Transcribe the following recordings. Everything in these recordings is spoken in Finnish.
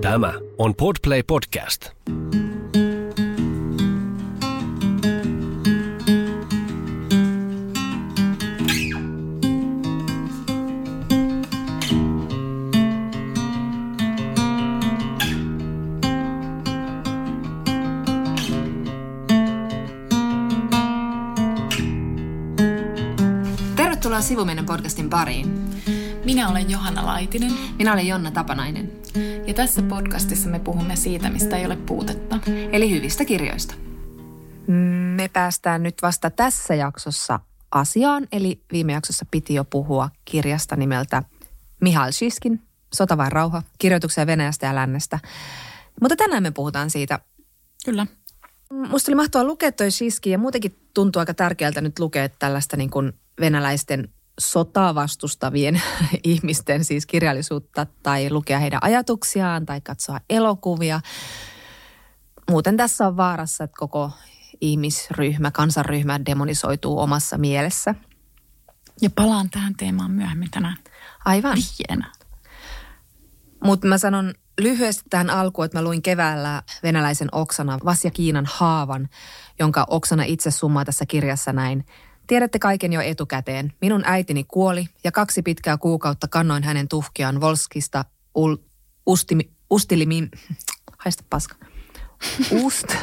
Tämä on Podplay Podcast. Tervetuloa Sivumennen podcastin pariin. Minä olen Johanna Laitinen Minä olen Jonna Tapanainen, ja tässä podcastissa me puhumme siitä, mistä ei ole puutetta. eli hyvistä kirjoista. Me päästään nyt vasta tässä jaksossa asiaan, eli viime jaksossa piti jo puhua kirjasta nimeltä Mihail Shiskin, Sota vai rauha, kirjoituksia Venäjästä ja Lännestä. Mutta tänään me puhutaan siitä. Kyllä. Musta oli mahtavaa lukea toi Shiski ja muutenkin tuntuu aika tärkeältä nyt lukea tällaista niin kuin venäläisten sotaa vastustavien ihmisten siis kirjallisuutta tai lukea heidän ajatuksiaan tai katsoa elokuvia. Muuten tässä on vaarassa, että koko ihmisryhmä, kansanryhmä demonisoituu omassa mielessä. Ja palaan tähän teemaan myöhemmin tänään Aivan. vihjeenä. Mutta mä sanon lyhyesti tähän alkuun, että mä luin keväällä venäläisen Oksana Vasja Kiinan haavan, jonka Oksana itse summaa tässä kirjassa näin. Tiedätte kaiken jo etukäteen. Minun äitini kuoli ja kaksi pitkää kuukautta kannoin hänen tuhkiaan Volskista ul, ustimi, ustilimin, haista paska, ust,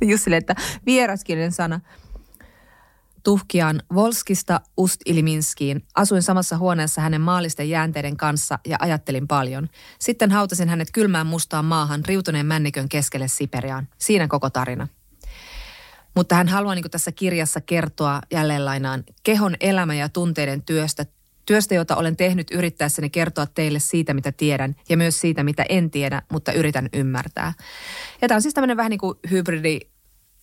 just silleen, että vieraskielinen sana, tuhkiaan Volskista Ust-Iliminskiin. Asuin samassa huoneessa hänen maallisten jäänteiden kanssa ja ajattelin paljon. Sitten hautasin hänet kylmään mustaan maahan riutuneen männikön keskelle Siperiaan. Siinä koko tarina. Mutta hän haluaa niin tässä kirjassa kertoa jälleen lainaan kehon elämä ja tunteiden työstä, työstä, jota olen tehnyt yrittäessäni kertoa teille siitä, mitä tiedän ja myös siitä, mitä en tiedä, mutta yritän ymmärtää. Ja tämä on siis tämmöinen vähän niin kuin hybridi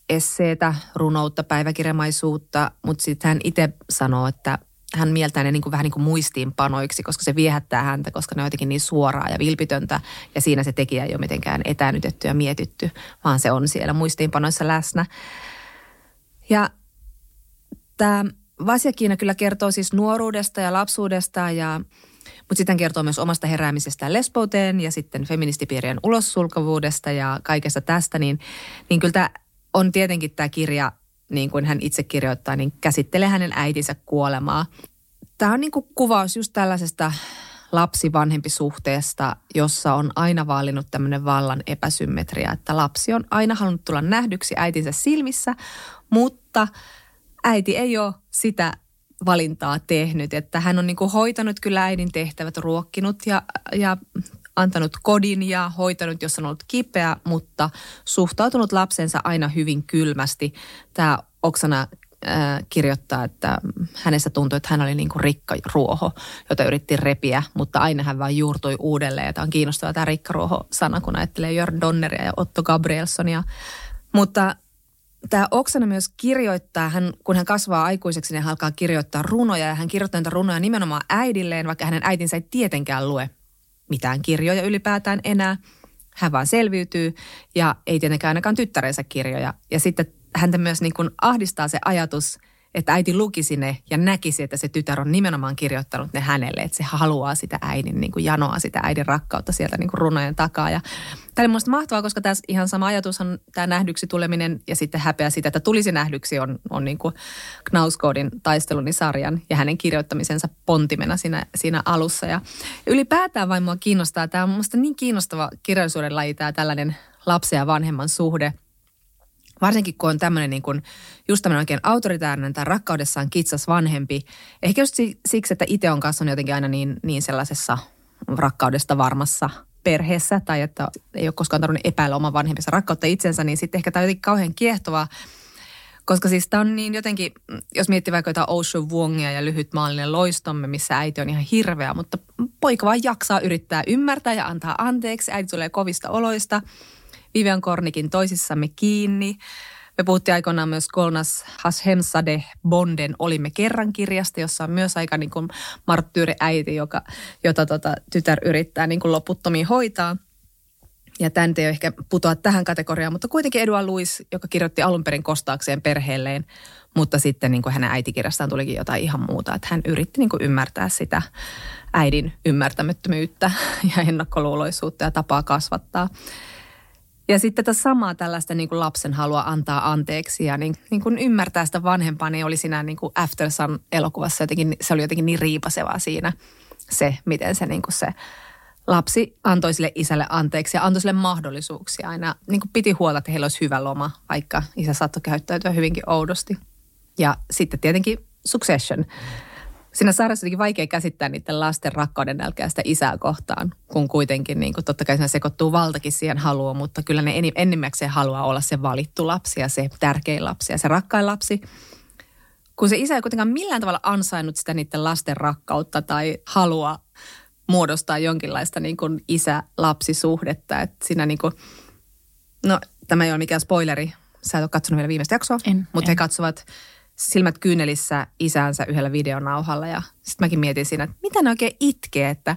esseetä, runoutta, päiväkirjamaisuutta, mutta sitten hän itse sanoo, että hän mieltää ne niin kuin vähän niin kuin muistiinpanoiksi, koska se viehättää häntä, koska ne on jotenkin niin suoraa ja vilpitöntä. Ja siinä se tekijä ei ole mitenkään etänytetty ja mietitty, vaan se on siellä muistiinpanoissa läsnä. Ja tämä Vasjakiina kyllä kertoo siis nuoruudesta ja lapsuudesta ja mutta sitten kertoo myös omasta heräämisestään lesbouteen ja sitten feministipiirien ulossulkavuudesta ja kaikesta tästä, niin, niin kyllä tämä on tietenkin tämä kirja, niin kuin hän itse kirjoittaa, niin käsittelee hänen äitinsä kuolemaa. Tämä on niin kuin kuvaus just tällaisesta lapsi-vanhempi suhteesta, jossa on aina vaalinut tämmöinen vallan epäsymmetria, että lapsi on aina halunnut tulla nähdyksi äitinsä silmissä, mutta äiti ei ole sitä valintaa tehnyt, että hän on niin kuin hoitanut kyllä äidin tehtävät, ruokkinut ja, ja antanut kodin ja hoitanut, jos on ollut kipeä, mutta suhtautunut lapsensa aina hyvin kylmästi. Tämä Oksana äh, kirjoittaa, että hänestä tuntui, että hän oli niin kuin rikkaruoho, jota yritti repiä, mutta aina hän vain juurtui uudelleen. Ja tämä on kiinnostava tämä rikkaruoho-sana, kun ajattelee Jörn Donneria ja Otto Gabrielsonia. Mutta tämä Oksana myös kirjoittaa, hän, kun hän kasvaa aikuiseksi, niin hän alkaa kirjoittaa runoja ja hän kirjoittaa niitä runoja nimenomaan äidilleen, vaikka hänen äitinsä ei tietenkään lue mitään kirjoja ylipäätään enää. Hän vaan selviytyy ja ei tietenkään ainakaan tyttärensä kirjoja. Ja sitten häntä myös niin kuin ahdistaa se ajatus, että äiti lukisi ne ja näkisi, että se tytär on nimenomaan kirjoittanut ne hänelle, että se haluaa sitä äidin, niin kuin janoa sitä äidin rakkautta sieltä niin kuin runojen takaa. Ja tämä oli minusta mahtavaa, koska tässä ihan sama ajatus on tämä nähdyksi tuleminen ja sitten häpeä sitä, että tulisi nähdyksi on, on niin kuin Knauskoodin taisteluni sarjan ja hänen kirjoittamisensa pontimena siinä, siinä alussa. Ja ylipäätään vain mua kiinnostaa, tämä on minusta niin kiinnostava kirjallisuuden laji, tämä tällainen lapsen ja vanhemman suhde – Varsinkin kun on tämmöinen niin kuin, just tämmöinen oikein autoritäärinen tai rakkaudessaan kitsas vanhempi. Ehkä just siksi, että itse on kasvanut jotenkin aina niin, niin sellaisessa rakkaudesta varmassa perheessä tai että ei ole koskaan tarvinnut epäillä oman vanhempiensa rakkautta itsensä, niin sitten ehkä tämä on jotenkin kauhean kiehtovaa. Koska siis tämä on niin jotenkin, jos miettii vaikka jotain Osho Wongia ja lyhyt maallinen loistomme, missä äiti on ihan hirveä, mutta poika vaan jaksaa yrittää ymmärtää ja antaa anteeksi. Äiti tulee kovista oloista. Vivian Kornikin toisissamme kiinni. Me puhuttiin aikoinaan myös Kolnas Hashemsade Bonden Olimme kerran kirjasta, jossa on myös aika niin kuin marttyyri äiti, joka, jota tota, tytär yrittää niin kuin loputtomiin hoitaa. Ja tämän ei ehkä putoa tähän kategoriaan, mutta kuitenkin Edua Luis, joka kirjoitti alun perin kostaakseen perheelleen Mutta sitten niin kuin hänen äitikirjastaan tulikin jotain ihan muuta, että hän yritti niin kuin ymmärtää sitä äidin ymmärtämättömyyttä ja ennakkoluuloisuutta ja tapaa kasvattaa. Ja sitten tätä samaa tällaista niin kuin lapsen halua antaa anteeksi ja niin, niin kuin ymmärtää sitä vanhempaa, niin oli siinä niin kuin After Sun elokuvassa jotenkin, se oli jotenkin niin riipasevaa siinä se, miten se, niin kuin se lapsi antoi sille isälle anteeksi ja antoi sille mahdollisuuksia aina. Niin kuin piti huolta, että heillä olisi hyvä loma, vaikka isä saattoi käyttäytyä hyvinkin oudosti. Ja sitten tietenkin Succession. Siinä sairassa on vaikea käsittää niiden lasten rakkauden nälkää sitä isää kohtaan, kun kuitenkin niin kuin totta kai siinä sekoittuu valtakin siihen haluun, mutta kyllä ne enimmäkseen haluaa olla se valittu lapsi ja se tärkein lapsi ja se rakkain lapsi. Kun se isä ei kuitenkaan millään tavalla ansainnut sitä niiden lasten rakkautta tai halua muodostaa jonkinlaista niin kuin isä-lapsisuhdetta. Että siinä niin kuin, no tämä ei ole mikään spoileri, sä et ole katsonut vielä viimeistä jaksoa, en, mutta en. he katsovat silmät kyynelissä isänsä yhdellä videonauhalla ja sitten mäkin mietin siinä, että mitä ne oikein itkee, että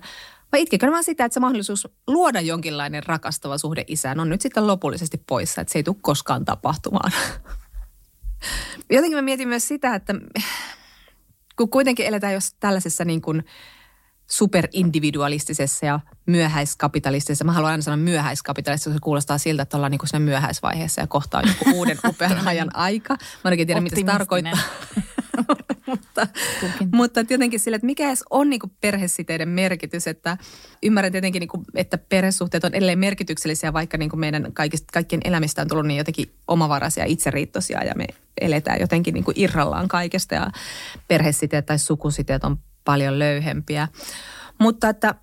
vai itkekö vaan sitä, että se mahdollisuus luoda jonkinlainen rakastava suhde isään on nyt sitten lopullisesti poissa, että se ei tule koskaan tapahtumaan. Jotenkin mä mietin myös sitä, että kun kuitenkin eletään jos tällaisessa niin kuin superindividualistisessa ja myöhäiskapitalistisessa. Mä haluan aina sanoa myöhäiskapitalistisessa, se kuulostaa siltä, että ollaan niin siinä myöhäisvaiheessa ja kohta on joku uuden upean ajan aika. Mä en tiedä, mitä se tarkoittaa. mutta, mutta jotenkin sille, että mikä edes on niin perhesiteiden merkitys, että ymmärrän tietenkin, niin kuin, että perhesuhteet on edelleen merkityksellisiä, vaikka niin kuin meidän kaikista, kaikkien elämistä on tullut niin jotenkin omavaraisia, itseriittoisia ja me eletään jotenkin niin kuin irrallaan kaikesta ja perhesiteet tai sukusiteet on paljon löyhempiä. Mutta että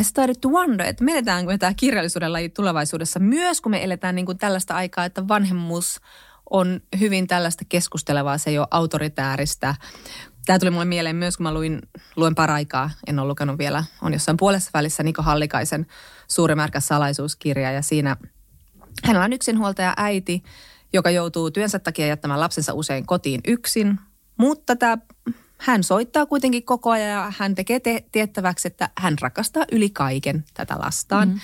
I started to wonder, että menetäänkö me tämä kirjallisuuden laji tulevaisuudessa myös, kun me eletään niin kuin tällaista aikaa, että vanhemmuus on hyvin tällaista keskustelevaa, se ei ole autoritääristä. Tämä tuli mulle mieleen myös, kun mä luin, luen paraikaa, en ole lukenut vielä, on jossain puolessa välissä Niko Hallikaisen Suuri märkä salaisuuskirja ja siinä hänellä on yksinhuoltaja äiti, joka joutuu työnsä takia jättämään lapsensa usein kotiin yksin, mutta tämä hän soittaa kuitenkin koko ajan ja hän tekee te- tiettäväksi, että hän rakastaa yli kaiken tätä lastaan. Mm-hmm.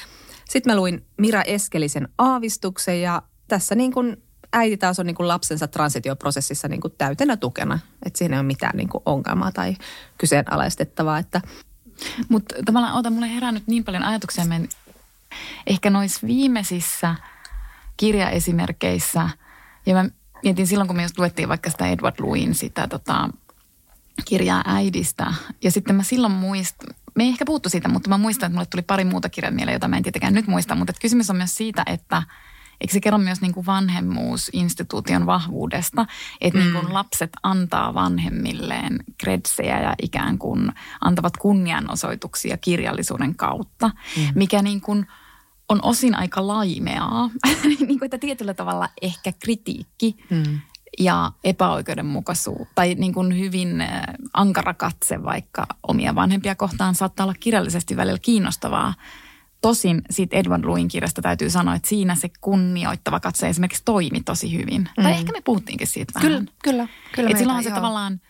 Sitten mä luin Mira Eskelisen aavistuksen ja tässä niin kuin äiti taas on niin kuin lapsensa transitioprosessissa niin kuin täytenä tukena. Että siinä ei ole mitään niin kuin ongelmaa tai kyseenalaistettavaa. Että... Mutta tavallaan ota mulle herännyt niin paljon ajatuksia. Men ehkä noissa viimeisissä kirjaesimerkkeissä, ja mä mietin silloin, kun me just luettiin vaikka sitä Edward Luin, sitä tota, kirjaa äidistä. Ja sitten mä silloin muistan, me ei ehkä puhuttu siitä, mutta mä muistan, että mulle tuli pari muuta kirjaa mieleen, jota mä en tietenkään nyt muista. Mutta kysymys on myös siitä, että eikö se kerro myös niin kuin vanhemmuusinstituution vahvuudesta, että mm. niin kuin lapset antaa vanhemmilleen kredsejä ja ikään kuin antavat kunnianosoituksia kirjallisuuden kautta, mm. mikä niin kuin on osin aika laimeaa, niin kuin, että tietyllä tavalla ehkä kritiikki mm ja epäoikeudenmukaisuus tai niin kuin hyvin äh, ankara katse vaikka omia vanhempia kohtaan saattaa olla kirjallisesti välillä kiinnostavaa. Tosin siitä Edward Luin kirjasta täytyy sanoa, että siinä se kunnioittava katse esimerkiksi toimi tosi hyvin. Mm. Tai ehkä me puhuttiinkin siitä kyllä, vähän. Kyllä, kyllä. Että silloin se joo. tavallaan,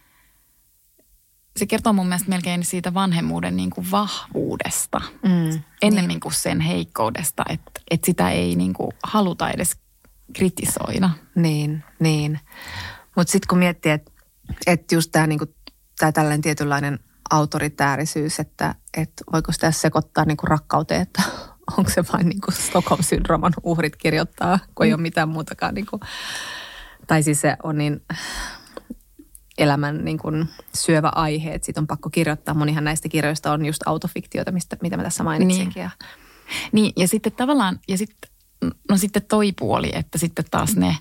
se kertoo mun mielestä melkein siitä vanhemmuuden niin kuin vahvuudesta. Mm. Ennemmin niin. kuin sen heikkoudesta, että, että sitä ei niin kuin haluta edes kritisoida. Niin, niin. Mutta sitten kun miettii, että et just tämä niinku, tää tällainen tietynlainen autoritäärisyys, että et voiko sitä sekoittaa niinku rakkauteen, että onko se vain niinku Stockholm-syndrooman uhrit kirjoittaa, kun ei ole mitään muutakaan. Niinku, tai siis se on niin elämän niin kuin syövä aihe, että siitä on pakko kirjoittaa. Monihan näistä kirjoista on just autofiktiota, mistä, mitä mä tässä mainitsinkin. Niin. Ja, niin, ja sitten tavallaan, ja sitten no sitten toi puoli, että sitten taas ne,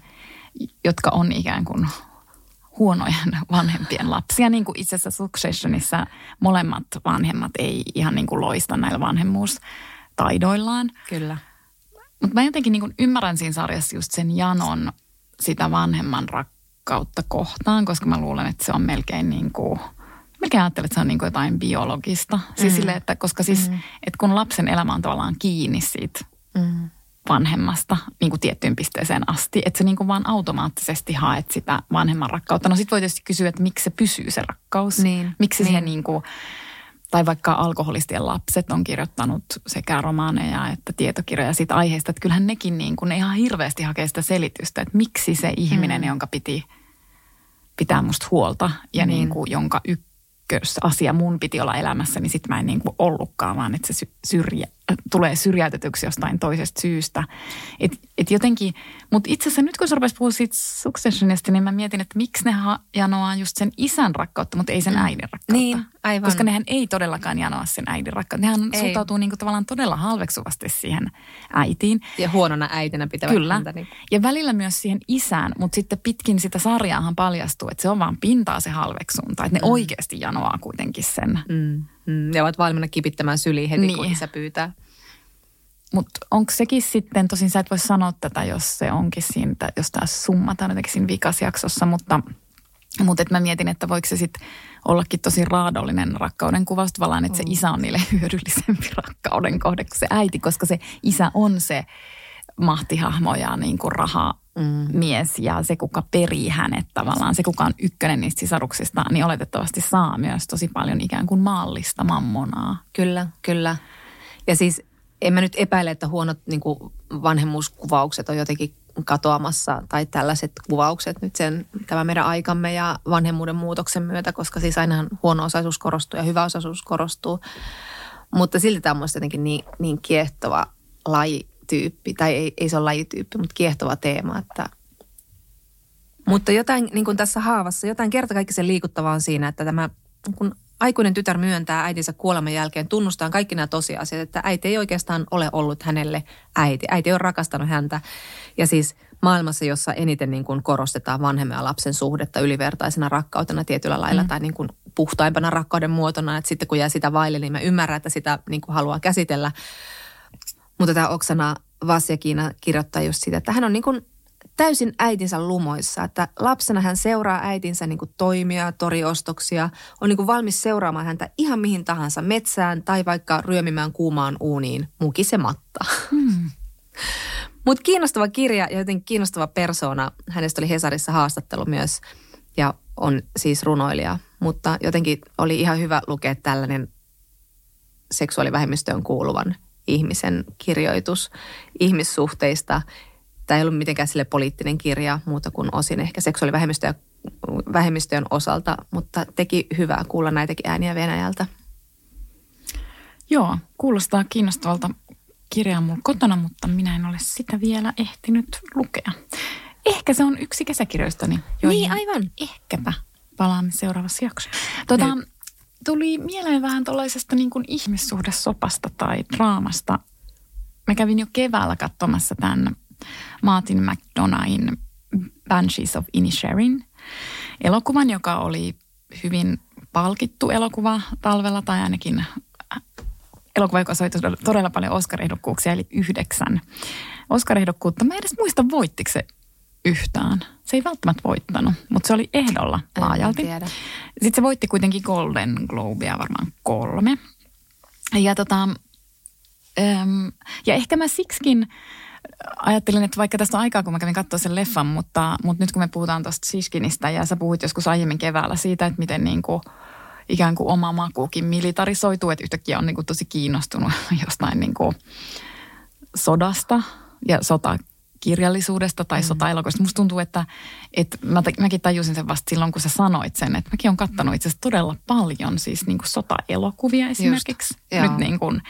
jotka on ikään kuin huonojen vanhempien lapsia. Niin kuin itse asiassa Successionissa molemmat vanhemmat ei ihan niin kuin loista näillä vanhemmuustaidoillaan. Kyllä. Mutta mä jotenkin niin kuin ymmärrän siinä sarjassa just sen janon sitä vanhemman rakkautta kohtaan, koska mä luulen, että se on melkein niin kuin, melkein ajattelen, että se on niin kuin jotain biologista. Siis mm. sille, että koska siis, mm. että kun lapsen elämä on tavallaan kiinni siitä mm vanhemmasta niin kuin tiettyyn pisteeseen asti. Että sä niin kuin vaan automaattisesti haet sitä vanhemman rakkautta. No sit voi tietysti kysyä, että miksi se pysyy se rakkaus. Niin, miksi niin. se niin kuin, tai vaikka alkoholistien lapset on kirjoittanut sekä romaaneja että tietokirjoja siitä aiheesta. Että kyllähän nekin niin kuin, ne ihan hirveästi hakee sitä selitystä, että miksi se ihminen, mm. jonka piti pitää musta huolta ja mm. niin kuin, jonka ykkösasia mun piti olla elämässä, niin sitten mä en niin kuin ollutkaan, vaan että se syrjä, tulee syrjäytetyksi jostain toisesta syystä. Et, et jotenkin, mutta itse asiassa nyt kun sä puhua siitä Successionista, niin mä mietin, että miksi ne janoaa just sen isän rakkautta, mutta ei sen äidin rakkautta. Niin, aivan. Koska nehän ei todellakaan janoa sen äidin rakkautta. Nehän ei. suhtautuu niinku tavallaan todella halveksuvasti siihen äitiin. Ja huonona äitinä pitävät Kyllä. Häntä, niin. Ja välillä myös siihen isään, mutta sitten pitkin sitä sarjaahan paljastuu, että se on vaan pintaa se halveksunta. Että ne mm. oikeasti janoaa kuitenkin sen. Mm. Mm. Ja ovat valmiina kipittämään syliin heti, niin. kun isä pyytää. Mutta onko sekin sitten, tosin sä et voi sanoa tätä, jos se onkin siinä, jos tämä summataan jotenkin siinä vikasjaksossa, mutta, mutta et mä mietin, että voiko se sitten ollakin tosi raadollinen rakkauden kuvaus tavallaan, että se mm. isä on niille hyödyllisempi rakkauden kohde kuin se äiti, koska se isä on se mahtihahmo ja niin kuin raha mm. mies ja se, kuka perii hänet tavallaan, se, kuka on ykkönen niistä sisaruksista, niin oletettavasti saa myös tosi paljon ikään kuin maallista mammonaa. Kyllä, kyllä. Ja siis en mä nyt epäile, että huonot niin vanhemmuuskuvaukset on jotenkin katoamassa tai tällaiset kuvaukset nyt sen, tämä meidän aikamme ja vanhemmuuden muutoksen myötä, koska siis ainahan huono-osaisuus korostuu ja hyvä-osaisuus korostuu. Mutta silti tämä on jotenkin niin, niin kiehtova lajityyppi, tai ei, ei se ole lajityyppi, mutta kiehtova teema, että mutta jotain, niin kuin tässä haavassa, jotain kertakaikkisen liikuttavaa on siinä, että tämä kun aikuinen tytär myöntää äitinsä kuoleman jälkeen, tunnustaa kaikki nämä tosiasiat, että äiti ei oikeastaan ole ollut hänelle äiti. Äiti on rakastanut häntä. Ja siis maailmassa, jossa eniten niin kuin korostetaan vanhemman ja lapsen suhdetta ylivertaisena rakkautena tietyllä lailla mm. tai niin kuin puhtaimpana rakkauden muotona. Että sitten kun jää sitä vaille, niin mä ymmärrän, että sitä niin kuin haluaa käsitellä. Mutta tämä Oksana Vasjakiina kirjoittaa just sitä, että hän on niin kuin täysin äitinsä lumoissa. Että lapsena hän seuraa äitinsä niin kuin toimia, toriostoksia, on niin kuin valmis seuraamaan häntä ihan mihin tahansa, metsään tai vaikka ryömimään kuumaan uuniin mukisematta. Hmm. Mutta kiinnostava kirja ja jotenkin kiinnostava persona. Hänestä oli Hesarissa haastattelu myös ja on siis runoilija. Mutta jotenkin oli ihan hyvä lukea tällainen seksuaalivähemmistöön kuuluvan ihmisen kirjoitus ihmissuhteista – Tämä ei ollut mitenkään sille poliittinen kirja muuta kuin osin ehkä seksuaalivähemmistöjen vähemmistöjen osalta, mutta teki hyvää kuulla näitäkin ääniä Venäjältä. Joo, kuulostaa kiinnostavalta kirjaa mulla kotona, mutta minä en ole sitä vielä ehtinyt lukea. Ehkä se on yksi kesäkirjoistani, joihin niin, aivan. ehkäpä palaamme seuraavassa jaksossa. Tuota, tuli mieleen vähän tuollaisesta niin kuin ihmissuhdesopasta tai draamasta. Mä kävin jo keväällä katsomassa tämän Martin McDonaghin Banshees of Inisherin elokuvan, joka oli hyvin palkittu elokuva talvella tai ainakin äh, elokuva, joka sai todella paljon Oscar-ehdokkuuksia, eli yhdeksän Oscar-ehdokkuutta. Mä en edes muista, voittiko se yhtään. Se ei välttämättä voittanut, mutta se oli ehdolla laajalti. Sitten se voitti kuitenkin Golden Globea varmaan kolme. Ja, tota, ja ehkä mä siksikin ajattelin, että vaikka tästä on aikaa, kun mä kävin katsoa sen leffan, mutta, mutta nyt kun me puhutaan tuosta Siskinistä ja sä puhuit joskus aiemmin keväällä siitä, että miten niin kuin ikään kuin oma makuukin militarisoituu, että yhtäkkiä on niin kuin tosi kiinnostunut jostain niin kuin sodasta ja sotakirjallisuudesta tai mm. sotaelokuvista. Musta tuntuu, että, että mä, mäkin tajusin sen vasta silloin, kun sä sanoit sen, että mäkin olen kattanut itse asiassa todella paljon siis niin kuin sotaelokuvia esimerkiksi. Just, nyt niin kuin,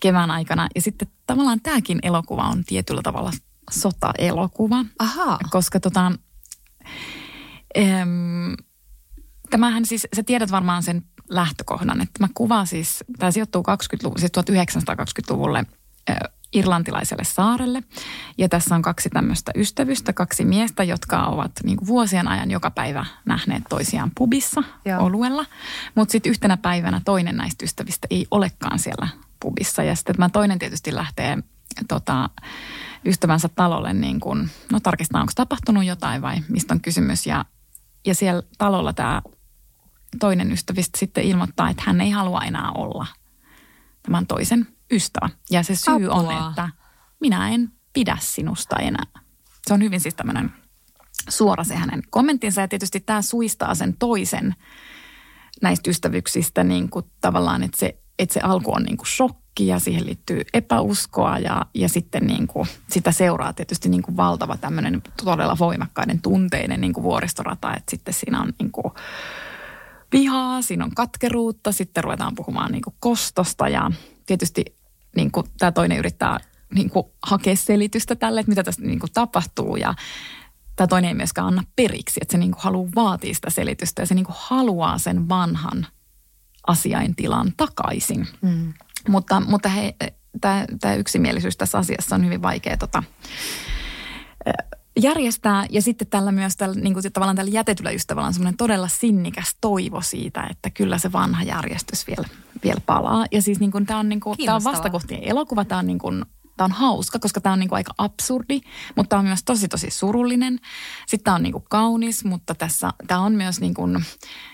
kevään aikana. Ja sitten tavallaan tämäkin elokuva on tietyllä tavalla sota-elokuva. Aha. Koska tota, em, tämähän siis, sä tiedät varmaan sen lähtökohdan, että mä kuvaan siis, tämä sijoittuu 20 siis 1920-luvulle irlantilaiselle saarelle. Ja tässä on kaksi tämmöistä ystävystä, kaksi miestä, jotka ovat niin vuosien ajan joka päivä nähneet toisiaan pubissa, Joo. oluella. Mutta sitten yhtenä päivänä toinen näistä ystävistä ei olekaan siellä pubissa. Ja sitten tämä toinen tietysti lähtee tota, ystävänsä talolle niin kuin, no tarkistaa, onko tapahtunut jotain vai mistä on kysymys. Ja, ja siellä talolla tämä toinen ystävistä sitten ilmoittaa, että hän ei halua enää olla tämän toisen ystävä. Ja se syy Apua. on, että minä en pidä sinusta enää. Se on hyvin siis tämmöinen suora se hänen kommenttinsa ja tietysti tämä suistaa sen toisen näistä ystävyksistä niin kuin tavallaan, että se että se alku on niin kuin shokki shokki ja siihen liittyy epäuskoa ja, ja sitten niin kuin, sitä seuraa tietysti niin kuin valtava tämmöinen todella voimakkaiden tunteinen niin kuin vuoristorata, että sitten siinä on niin kuin vihaa, siinä on katkeruutta, sitten ruvetaan puhumaan niin kuin kostosta ja tietysti niin kuin tämä toinen yrittää niin kuin hakea selitystä tälle, että mitä tässä niin kuin tapahtuu ja tämä toinen ei myöskään anna periksi, että se niin kuin haluaa vaatia sitä selitystä ja se niin kuin haluaa sen vanhan asiaintilan takaisin. Mm. Mutta, mutta he, tämä yksimielisyys tässä asiassa on hyvin vaikea tota, järjestää. Ja sitten tällä myös tällä, niin kuin tavallaan tällä jätetyllä ystävällä on semmoinen todella sinnikäs toivo siitä, että kyllä se vanha järjestys vielä, vielä palaa. Ja siis niin kuin, tämä on, niin kuin, tämä on vastakohtien elokuva, tämä on niin kuin, Tämä on hauska, koska tämä on niin kuin aika absurdi, mutta tämä on myös tosi tosi surullinen. Sitten tämä on niin kuin kaunis, mutta tässä tämä on myös niin kuin,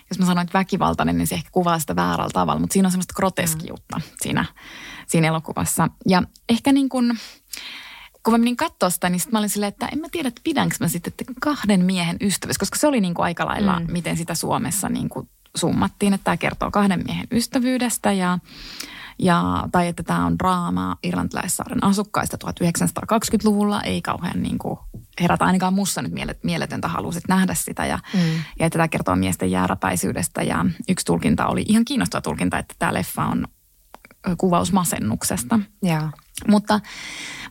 jos mä sanoin, että väkivaltainen, niin se ehkä kuvaa sitä väärällä tavalla, mutta siinä on semmoista groteskiutta mm. siinä, siinä elokuvassa. Ja ehkä niin kuin, kun mä menin katsoa sitä, niin mä olin silleen, että en mä tiedä, että pidänkö mä sitten että kahden miehen ystävyys, koska se oli niin kuin aika lailla, mm. miten sitä Suomessa niin kuin summattiin, että tämä kertoo kahden miehen ystävyydestä ja ja, tai että tämä on draamaa Irlantilaissaaren asukkaista 1920-luvulla, ei kauhean niin kuin herätä ainakaan mussa nyt mieletöntä halusit nähdä sitä. Ja, mm. ja että tämä kertoo miesten jääräpäisyydestä ja yksi tulkinta oli ihan kiinnostava tulkinta, että tämä leffa on kuvaus masennuksesta. Yeah. Mutta,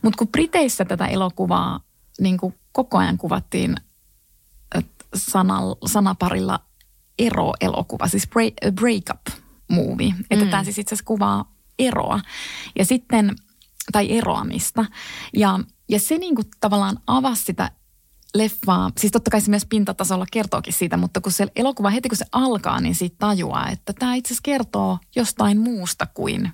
mutta kun Briteissä tätä elokuvaa niin kuin koko ajan kuvattiin sanal, sanaparilla ero-elokuva, siis break, break up movie. Että mm. tämä siis itse asiassa kuvaa eroa. Ja sitten, tai eroamista. Ja, ja se niin kuin tavallaan avasi sitä leffaa, siis totta kai se myös pintatasolla kertookin siitä, mutta kun se elokuva heti kun se alkaa, niin siitä tajuaa, että tämä itse asiassa kertoo jostain muusta kuin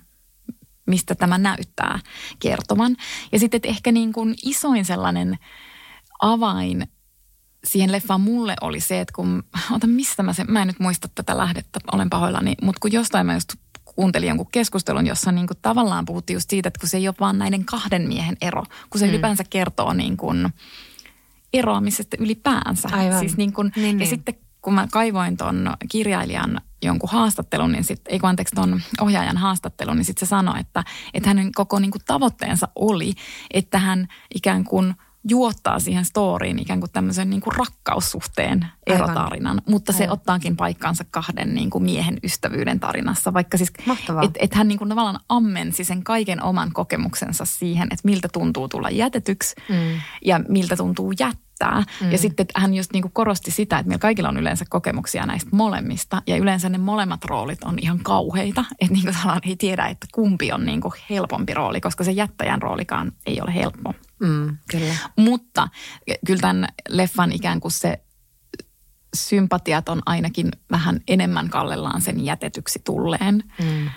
mistä tämä näyttää kertovan. Ja sitten että ehkä niin kuin isoin sellainen avain siihen leffaan mulle oli se, että kun, ota mistä mä sen, mä en nyt muista tätä lähdettä, olen pahoillani, mutta kun jostain mä just kuuntelin jonkun keskustelun, jossa niin kuin tavallaan puhuttiin just siitä, että kun se ei ole vaan näiden kahden miehen ero, kun se mm. ylipäänsä kertoo niin kuin eroamisesta ylipäänsä. Aivan. Siis niin kuin, niin, ja niin. sitten kun mä kaivoin ton kirjailijan jonkun haastattelun, niin sitten, ei kun anteeksi ton ohjaajan haastattelun, niin sitten se sanoi, että, että hänen koko niin kuin tavoitteensa oli, että hän ikään kuin – juottaa siihen storyin ikään kuin tämmöisen niin kuin rakkaussuhteen erotarinan, Aivan. mutta se Aivan. ottaakin paikkaansa kahden niin kuin miehen ystävyyden tarinassa. Vaikka siis, että et hän niin kuin tavallaan ammensi sen kaiken oman kokemuksensa siihen, että miltä tuntuu tulla jätetyksi mm. ja miltä tuntuu jättää. Mm. Ja sitten että hän just niin kuin korosti sitä, että meillä kaikilla on yleensä kokemuksia näistä molemmista. Ja yleensä ne molemmat roolit on ihan kauheita. Että niin kuin ei tiedä, että kumpi on niin kuin helpompi rooli, koska se jättäjän roolikaan ei ole helppo. Mm, kyllä. Mutta kyllä tämän leffan ikään kuin se sympatiat on ainakin vähän enemmän kallellaan sen jätetyksi tulleen mm.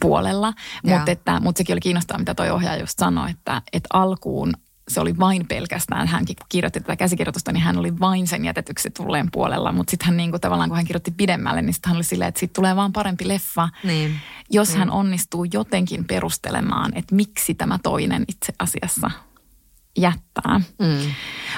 puolella. Mutta, että, mutta sekin oli kiinnostavaa, mitä toi ohjaaja just sanoi, että, että alkuun se oli vain pelkästään, hänkin kun kirjoitti tätä käsikirjoitusta, niin hän oli vain sen jätetyksi tulleen puolella. Mutta sitten hän niin kuin, tavallaan, kun hän kirjoitti pidemmälle, niin sitten hän oli silleen, että siitä tulee vaan parempi leffa, niin. jos niin. hän onnistuu jotenkin perustelemaan, että miksi tämä toinen itse asiassa jättää. Mm.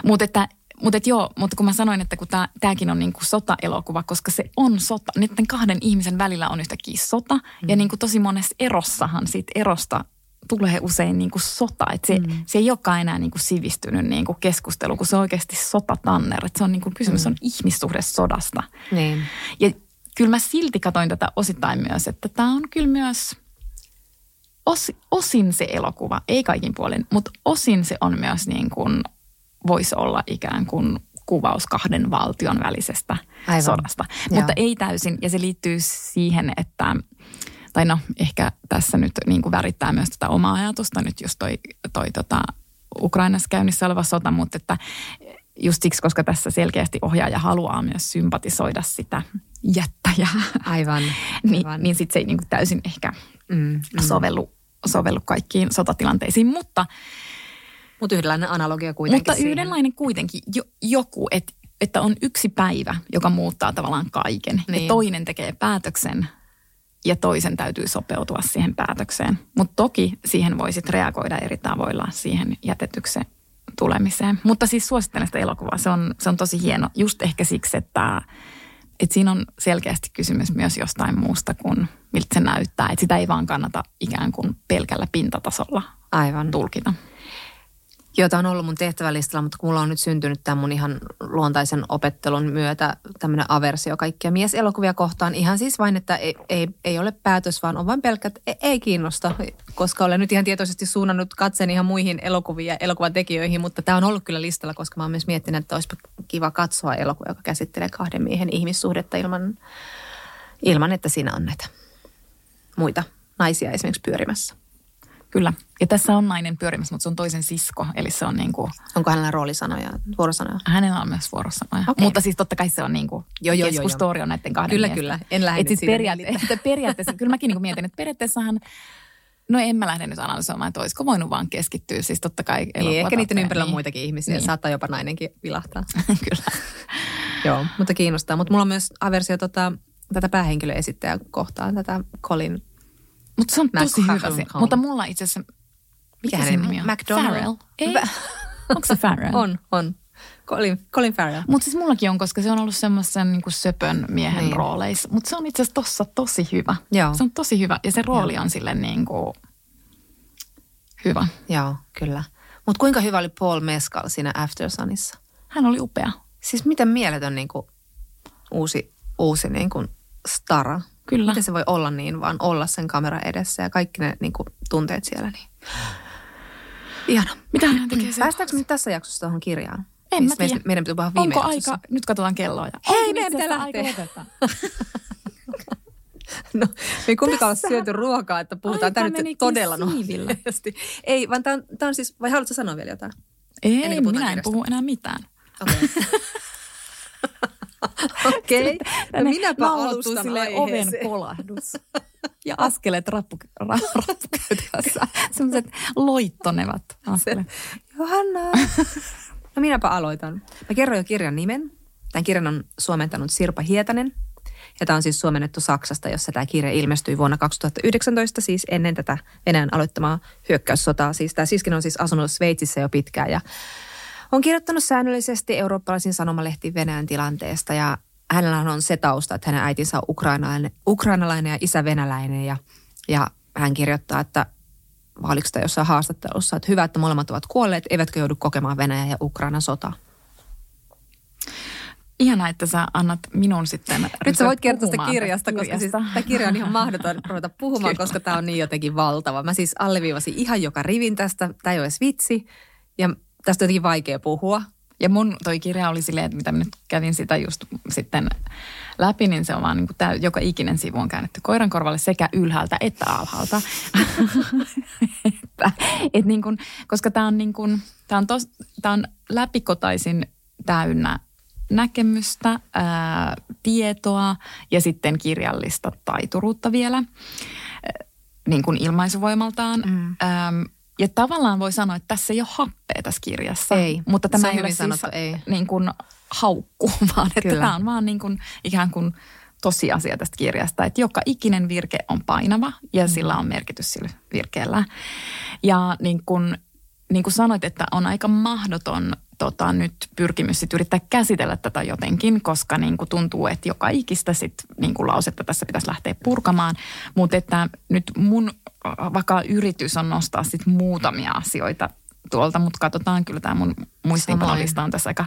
Mutta että mutta joo, mutta kun mä sanoin, että kun tämäkin on niinku sota-elokuva, koska se on sota. Niiden kahden ihmisen välillä on yhtäkkiä sota. Mm. Ja niinku tosi monessa erossahan siitä erosta tulee usein niinku sota. Että se, mm. se ei olekaan enää niinku sivistynyt niinku keskustelu, kun se on oikeasti sotatanner. Et se on niinku, kysymys mm. on ihmissuhde sodasta. Niin. Ja kyllä mä silti katoin tätä osittain myös, että tämä on kyllä myös – os, osin se elokuva, ei kaikin puolin, mutta osin se on myös niin kuin, voisi olla ikään kuin kuvaus kahden valtion välisestä Aivan. sodasta. Joo. Mutta ei täysin, ja se liittyy siihen, että, tai no ehkä tässä nyt niin kuin värittää myös tätä omaa ajatusta nyt just toi, toi tota, Ukrainassa käynnissä oleva sota, mutta että just siksi, koska tässä selkeästi ohjaaja haluaa myös sympatisoida sitä jättäjää. Aivan. niin niin sitten se ei niin kuin täysin ehkä mm, mm. sovellu, sovellu kaikkiin sotatilanteisiin, mutta... Mutta yhdenlainen analogia kuitenkin Mutta siihen. yhdenlainen kuitenkin jo, joku, et, että on yksi päivä, joka muuttaa tavallaan kaiken. Niin. Ja toinen tekee päätöksen ja toisen täytyy sopeutua siihen päätökseen. Mutta toki siihen voisit reagoida eri tavoilla siihen jätetykseen tulemiseen. Mutta siis suosittelen sitä elokuvaa. Se on, se on tosi hieno. Just ehkä siksi, että et siinä on selkeästi kysymys myös jostain muusta kuin miltä se näyttää. Että sitä ei vaan kannata ikään kuin pelkällä pintatasolla Aivan. tulkita. Jota on ollut mun tehtävälistalla, mutta mulla on nyt syntynyt tämän mun ihan luontaisen opettelun myötä tämmöinen aversio kaikkia mieselokuvia kohtaan. Ihan siis vain, että ei, ei, ei ole päätös, vaan on vain pelkkä, että ei, kiinnosta, koska olen nyt ihan tietoisesti suunnannut katseen ihan muihin elokuviin ja elokuvan tekijöihin, mutta tämä on ollut kyllä listalla, koska mä oon myös miettinyt, että olisi kiva katsoa elokuva, joka käsittelee kahden miehen ihmissuhdetta ilman, ilman että siinä on näitä muita naisia esimerkiksi pyörimässä. Kyllä. Ja tässä on nainen pyörimässä, mutta se on toisen sisko. Eli se on niin kuin, Onko hänellä roolisanoja, vuorosanoja? hänellä on myös vuorosanoja. Okei. Mutta siis totta kai se on niin kuin, Joo, joo, joo, keskustori on näiden kahden Kyllä, miesten. kyllä. En lähde Et siis että periaatteessa, kyllä mäkin niin mietin, että periaatteessahan, no en mä lähde nyt analysoimaan, että olisiko voinut vaan keskittyä. Siis totta kai Niin, ehkä niiden ympärillä on niin. muitakin ihmisiä. Niin. Saattaa jopa nainenkin vilahtaa. kyllä. Joo, mutta kiinnostaa. Mutta mulla on myös aversio tota, tätä päähenkilöesittäjää kohtaan, tätä Colin. Mutta se on tosi McCarran hyvä se. Mutta mulla itse asiassa, mikä hänen nimi on? on? McDonald? Farrell. Ei. Onko se Farrell? On, on. Colin, Colin Farrell. Mutta siis mullakin on, koska se on ollut semmoisen niin söpön miehen Niin. rooleissa. Mutta se on itse asiassa tossa tosi hyvä. Joo. Se on tosi hyvä ja se rooli on sille niin kuin hyvä. Joo, kyllä. Mutta kuinka hyvä oli Paul Mescal siinä After Sunissa? Hän oli upea. Siis miten mieletön niin kuin, uusi, uusi niin kuin stara. Kyllä. Miten se voi olla niin, vaan olla sen kameran edessä ja kaikki ne niin kuin, tunteet siellä. Niin. Ihana. Mitä hän tekee se? Päästäänkö nyt tässä jaksossa tuohon kirjaan? En mä tiedä. Meidän pitää puhua viime Onko jaksossa. aika? Nyt katsotaan kelloa. Ja Hei, meidän pitää lähteä. No, me ei kumpikaan ole syöty ruokaa, että puhutaan tämä nyt todella nopeasti. Ei, vaan tämä on, tämä on siis, vai haluatko sanoa vielä jotain? Ei, minä en kirjasta. puhu enää mitään. Okei. Okei. No minäpä laulattuu alustan silleen oven kolahdus. Ja askeleet rappu, ra. Sellaiset loittonevat askeleet. Johanna. No minäpä aloitan. Mä kerron jo kirjan nimen. Tämän kirjan on suomentanut Sirpa Hietanen. Ja tämä on siis suomennettu Saksasta, jossa tämä kirja ilmestyi vuonna 2019, siis ennen tätä Venäjän aloittamaa hyökkäyssotaa. Siis tämä siskin on siis asunut Sveitsissä jo pitkään ja on kirjoittanut säännöllisesti eurooppalaisiin sanomalehtiin Venäjän tilanteesta ja hänellä on se tausta, että hänen äitinsä on ukrainalainen, ukrainalainen ja isä venäläinen ja, ja hän kirjoittaa, että oliko sitä jossain haastattelussa, että hyvä, että molemmat ovat kuolleet, eivätkö joudu kokemaan Venäjän ja Ukrainan sotaa. Ihana, että sä annat minun sitten Nyt sä voit kertoa sitä kirjasta, koska siis kirjasta. tämä kirja on ihan mahdoton ruveta puhumaan, koska tämä on niin jotenkin valtava. Mä siis alleviivasin ihan joka rivin tästä, tämä ei ole edes vitsi ja tästä on jotenkin vaikea puhua. Ja mun toi kirja oli silleen, että mitä mä nyt kävin sitä just sitten läpi, niin se on vaan niin kuin tää, joka ikinen sivu on käännetty koiran korvalle sekä ylhäältä että alhaalta. että, et niin kuin, koska tämä on, niin kuin, tää on, tos, tää on läpikotaisin täynnä näkemystä, ää, tietoa ja sitten kirjallista taituruutta vielä ää, niin kuin ilmaisuvoimaltaan. Mm. Mm. Ähm, ja tavallaan voi sanoa, että tässä ei ole happea tässä kirjassa. Ei. Mutta tämä ei ole siis sanottu, ei. niin kuin haukku, vaan että Kyllä. tämä on vaan niin kuin ikään kuin tosiasia tästä kirjasta, että joka ikinen virke on painava ja Mm. sillä on merkitys sillä virkeellä. Ja niin kuin, niin kuin sanoit, että on aika mahdoton tota, nyt pyrkimys sit yrittää käsitellä tätä jotenkin, koska niin kuin tuntuu, että joka ikistä sit, niin kuin lausetta tässä pitäisi lähteä purkamaan. Mutta että nyt mun äh, vakaa yritys on nostaa sit muutamia asioita tuolta, mutta katsotaan kyllä tämä mun muistiinpanolista on tässä aika,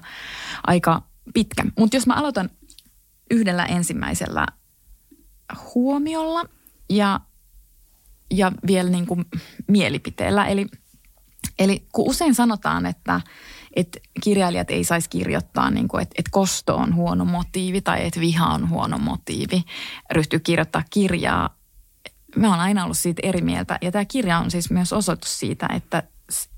aika pitkä. Mutta jos mä aloitan yhdellä ensimmäisellä huomiolla ja, ja vielä niin kuin mielipiteellä. Eli, eli kun usein sanotaan, että, että kirjailijat ei saisi kirjoittaa, niin kuin, että, että kosto on huono motiivi tai että viha on huono motiivi, ryhtyy kirjoittaa kirjaa. Mä oon aina ollut siitä eri mieltä ja tämä kirja on siis myös osoitus siitä, että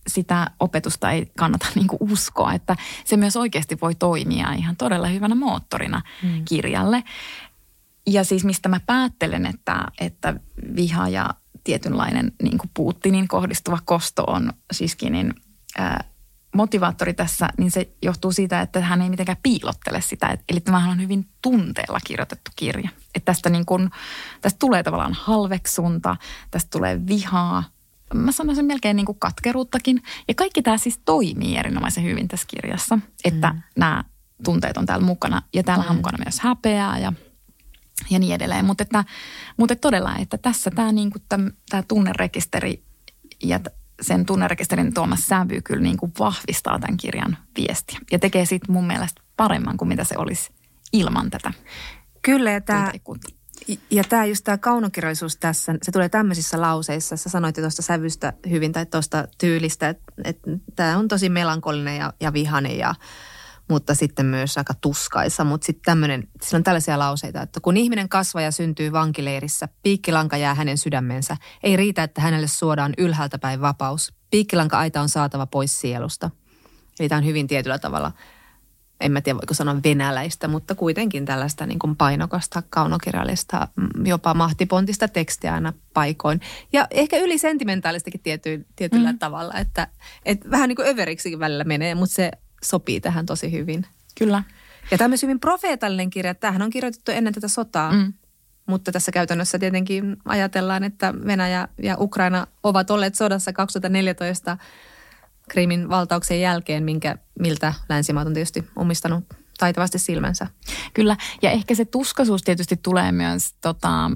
sitä opetusta ei kannata niin kuin uskoa, että se myös oikeasti voi toimia ihan todella hyvänä moottorina mm. kirjalle. Ja siis mistä mä päättelen, että, että viha ja tietynlainen niin kuin Putinin kohdistuva kosto on Siskinin ää, motivaattori tässä, niin se johtuu siitä, että hän ei mitenkään piilottele sitä. Eli tämähän on hyvin tunteella kirjoitettu kirja. Että tästä, niin kuin, tästä tulee tavallaan halveksunta, tästä tulee vihaa, mä sanoisin melkein niin kuin katkeruuttakin. Ja kaikki tämä siis toimii erinomaisen hyvin tässä kirjassa, että mm. nämä tunteet on täällä mukana. Ja täällä mm. on mukana myös häpeää ja, ja niin edelleen. Mutta, että, mutta todella, että tässä tämä, niin kuin, tämä tunnerekisteri ja sen tunnerekisterin tuoma sävy kyllä niin kuin vahvistaa tämän kirjan viestiä. Ja tekee siitä mun mielestä paremman kuin mitä se olisi ilman tätä. Kyllä, ja tämä, ja tämä just tämä kaunokirjallisuus tässä, se tulee tämmöisissä lauseissa. Sä sanoit tuosta sävystä hyvin tai tuosta tyylistä, että, että tämä on tosi melankolinen ja, ja vihane ja mutta sitten myös aika tuskaisa. Mutta sitten tämmöinen, siinä on tällaisia lauseita, että kun ihminen kasvaa ja syntyy vankileirissä, piikkilanka jää hänen sydämensä. Ei riitä, että hänelle suodaan ylhäältä päin vapaus. Piikkilanka-aita on saatava pois sielusta. Eli tämä on hyvin tietyllä tavalla – en mä tiedä voiko sanoa venäläistä, mutta kuitenkin tällaista niin kuin painokasta, kaunokirjallista, mm, jopa mahtipontista tekstiä aina paikoin. Ja ehkä yli sentimentaalistakin tiety, tietyllä mm. tavalla, että, että vähän niin kuin överiksikin välillä menee, mutta se sopii tähän tosi hyvin. Kyllä. Ja tämä on myös hyvin profeetallinen kirja. Tämähän on kirjoitettu ennen tätä sotaa. Mm. Mutta tässä käytännössä tietenkin ajatellaan, että Venäjä ja Ukraina ovat olleet sodassa 2014 Krimin valtauksen jälkeen, minkä, miltä länsimaat on tietysti omistanut taitavasti silmänsä. Kyllä, ja ehkä se tuskaisuus tietysti tulee myös, tota,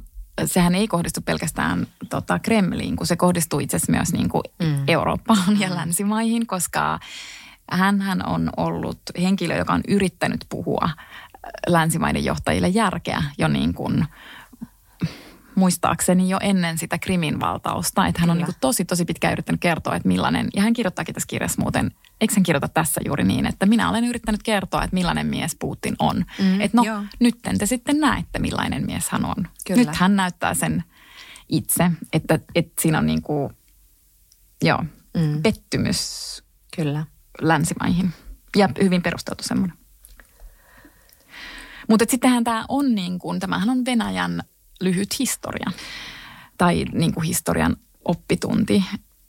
sehän ei kohdistu pelkästään tota, Kremliin, kun se kohdistuu itse asiassa myös niin kuin mm. Eurooppaan ja mm. länsimaihin, koska hän on ollut henkilö, joka on yrittänyt puhua länsimaiden johtajille järkeä jo niin kuin – muistaakseni jo ennen sitä Krimin valtausta. Että hän Kyllä. on niin tosi, tosi pitkään yrittänyt kertoa, että millainen, ja hän kirjoittaakin tässä kirjassa muuten, eikö hän kirjoita tässä juuri niin, että minä olen yrittänyt kertoa, että millainen mies Putin on. Mm, että no, joo. nyt te sitten näette, millainen mies hän on. Kyllä. Nyt hän näyttää sen itse, että, että siinä on niin kuin, joo, mm. pettymys Kyllä. Länsimaihin. Ja hyvin perusteltu semmoinen. Mutta sittenhän tämä on niin kuin, tämähän on Venäjän lyhyt historia tai niin kuin historian oppitunti.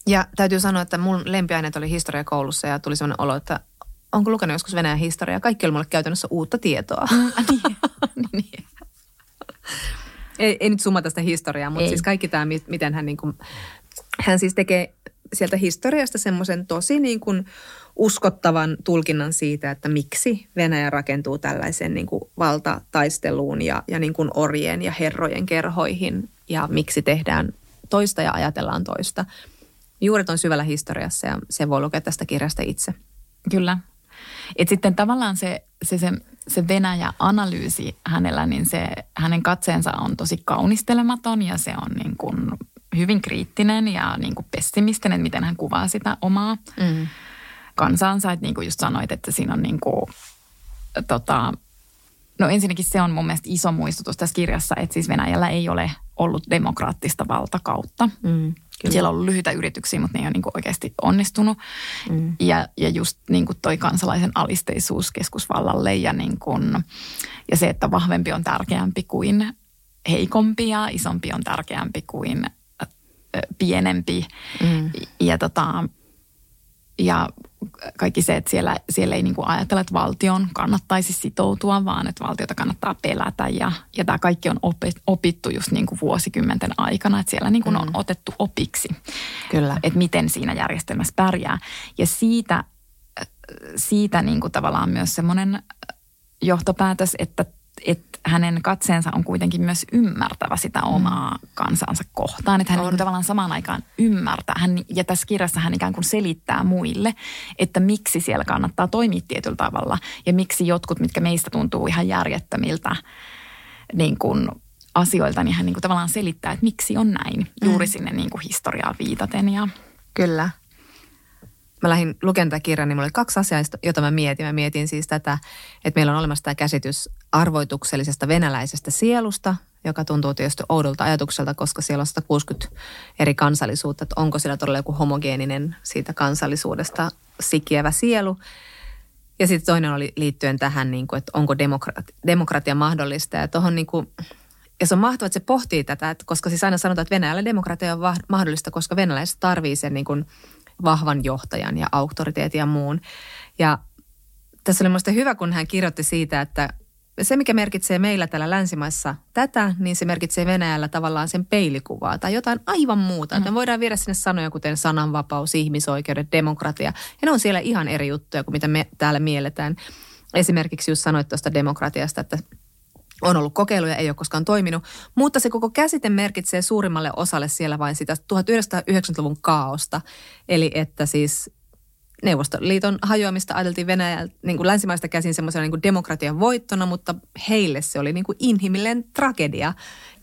Ja täytyy sanoa, että mun lempiaineet oli historia koulussa ja tuli sellainen olo, että onko lukenut joskus Venäjän historiaa? Kaikki oli mulle käytännössä uutta tietoa. Mm, niin. niin. ei, ei nyt sumata sitä historiaa, mutta ei. siis kaikki tämä, miten hän, niin kuin, hän siis tekee sieltä historiasta semmoisen tosi niin kuin uskottavan tulkinnan siitä, että miksi Venäjä rakentuu tällaisen niin kuin valtataisteluun ja, ja niin kuin orjien ja herrojen kerhoihin ja miksi tehdään toista ja ajatellaan toista. Juuret on syvällä historiassa ja se voi lukea tästä kirjasta itse. Kyllä. Et sitten tavallaan se, se, se, se Venäjä-analyysi hänellä, niin se, hänen katseensa on tosi kaunistelematon ja se on niin kuin hyvin kriittinen ja niin kuin pessimistinen, miten hän kuvaa sitä omaa mm. Kansansa. Että niin kuin just sanoit, että siinä on niin kuin, tota, no ensinnäkin se on mun mielestä iso muistutus tässä kirjassa, että siis Venäjällä ei ole ollut demokraattista valtakautta. Mm. Kyllä. Siellä on ollut lyhyitä yrityksiä, mutta ne ei ole niin kuin oikeasti onnistunut. Mm. Ja, ja just niin kuin toi kansalaisen alisteisuus keskusvallalle ja, niin kuin, ja se, että vahvempi on tärkeämpi kuin heikompi ja isompi on tärkeämpi kuin pienempi. Mm. Ja, tota, ja kaikki se, että siellä, siellä ei niinku ajatella, että valtion kannattaisi sitoutua, vaan että valtiota kannattaa pelätä. Ja, ja tämä kaikki on opittu just niinku vuosikymmenten aikana, että siellä niinku mm. on otettu opiksi, Kyllä. että miten siinä järjestelmässä pärjää. Ja siitä, siitä niinku tavallaan myös semmoinen johtopäätös, että että hänen katseensa on kuitenkin myös ymmärtävä sitä omaa kansansa kohtaan. Että hän niin tavallaan samaan aikaan ymmärtää. Hän, ja tässä kirjassa hän ikään kuin selittää muille, että miksi siellä kannattaa toimia tietyllä tavalla. Ja miksi jotkut, mitkä meistä tuntuu ihan järjettömiltä niin kuin asioilta, niin hän niin kuin tavallaan selittää, että miksi on näin. Juuri mm. sinne niin kuin historiaa viitaten. Ja... Kyllä mä lähdin lukemaan tätä kirjaa, niin mulla oli kaksi asiaa, jota mä mietin. Mä mietin siis tätä, että meillä on olemassa tämä käsitys arvoituksellisesta venäläisestä sielusta, joka tuntuu tietysti oudolta ajatukselta, koska siellä on 160 eri kansallisuutta, että onko siellä todella joku homogeeninen siitä kansallisuudesta sikiävä sielu. Ja sitten toinen oli liittyen tähän, niin kuin, että onko demokratia, demokratia mahdollista. Ja, tohon, niin kuin, ja se on mahtavaa, että se pohtii tätä, että koska siis aina sanotaan, että Venäjällä demokratia on mahdollista, koska venäläiset tarvii sen niin kuin vahvan johtajan ja auktoriteetin ja muun. Ja tässä oli minusta hyvä, kun hän kirjoitti siitä, että se, mikä merkitsee meillä täällä länsimaissa tätä, niin se merkitsee Venäjällä tavallaan sen peilikuvaa tai jotain aivan muuta. Mm. Me voidaan viedä sinne sanoja kuten sananvapaus, ihmisoikeudet, demokratia. Ja ne on siellä ihan eri juttuja kuin mitä me täällä mielletään. Esimerkiksi just sanoit tuosta demokratiasta, että on ollut kokeiluja, ei ole koskaan toiminut, mutta se koko käsite merkitsee suurimmalle osalle siellä vain sitä 1990-luvun kaaosta. Eli että siis Neuvostoliiton hajoamista ajateltiin Venäjältä niin kuin länsimaista käsin semmoisena niin demokratian voittona, mutta heille se oli niin kuin inhimillinen tragedia.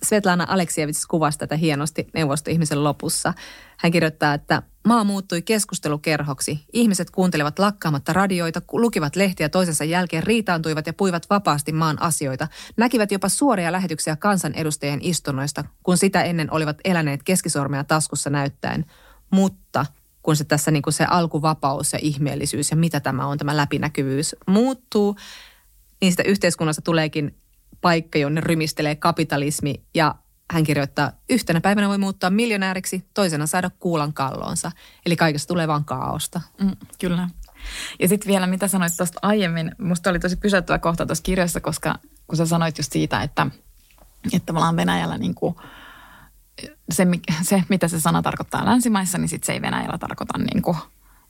Svetlana Aleksievits kuvasi tätä hienosti neuvostoihmisen lopussa. Hän kirjoittaa, että maa muuttui keskustelukerhoksi. Ihmiset kuuntelevat lakkaamatta radioita, lukivat lehtiä toisensa jälkeen, riitaantuivat ja puivat vapaasti maan asioita. Näkivät jopa suoria lähetyksiä kansanedustajien istunnoista, kun sitä ennen olivat eläneet keskisormea taskussa näyttäen. Mutta kun se tässä niin kuin se alkuvapaus ja ihmeellisyys ja mitä tämä on, tämä läpinäkyvyys muuttuu, niin sitä yhteiskunnassa tuleekin paikka, jonne rymistelee kapitalismi ja hän kirjoittaa, yhtenä päivänä voi muuttaa miljonääriksi, toisena saada kuulan kalloonsa. Eli kaikesta tulee vaan kaaosta. Mm, kyllä. Ja sitten vielä, mitä sanoit tuosta aiemmin, musta oli tosi pysäyttävä kohta tuossa kirjassa, koska kun sä sanoit just siitä, että, että tavallaan Venäjällä niin kuin – se, se, mitä se sana tarkoittaa länsimaissa, niin sit se ei Venäjällä tarkoita niin kuin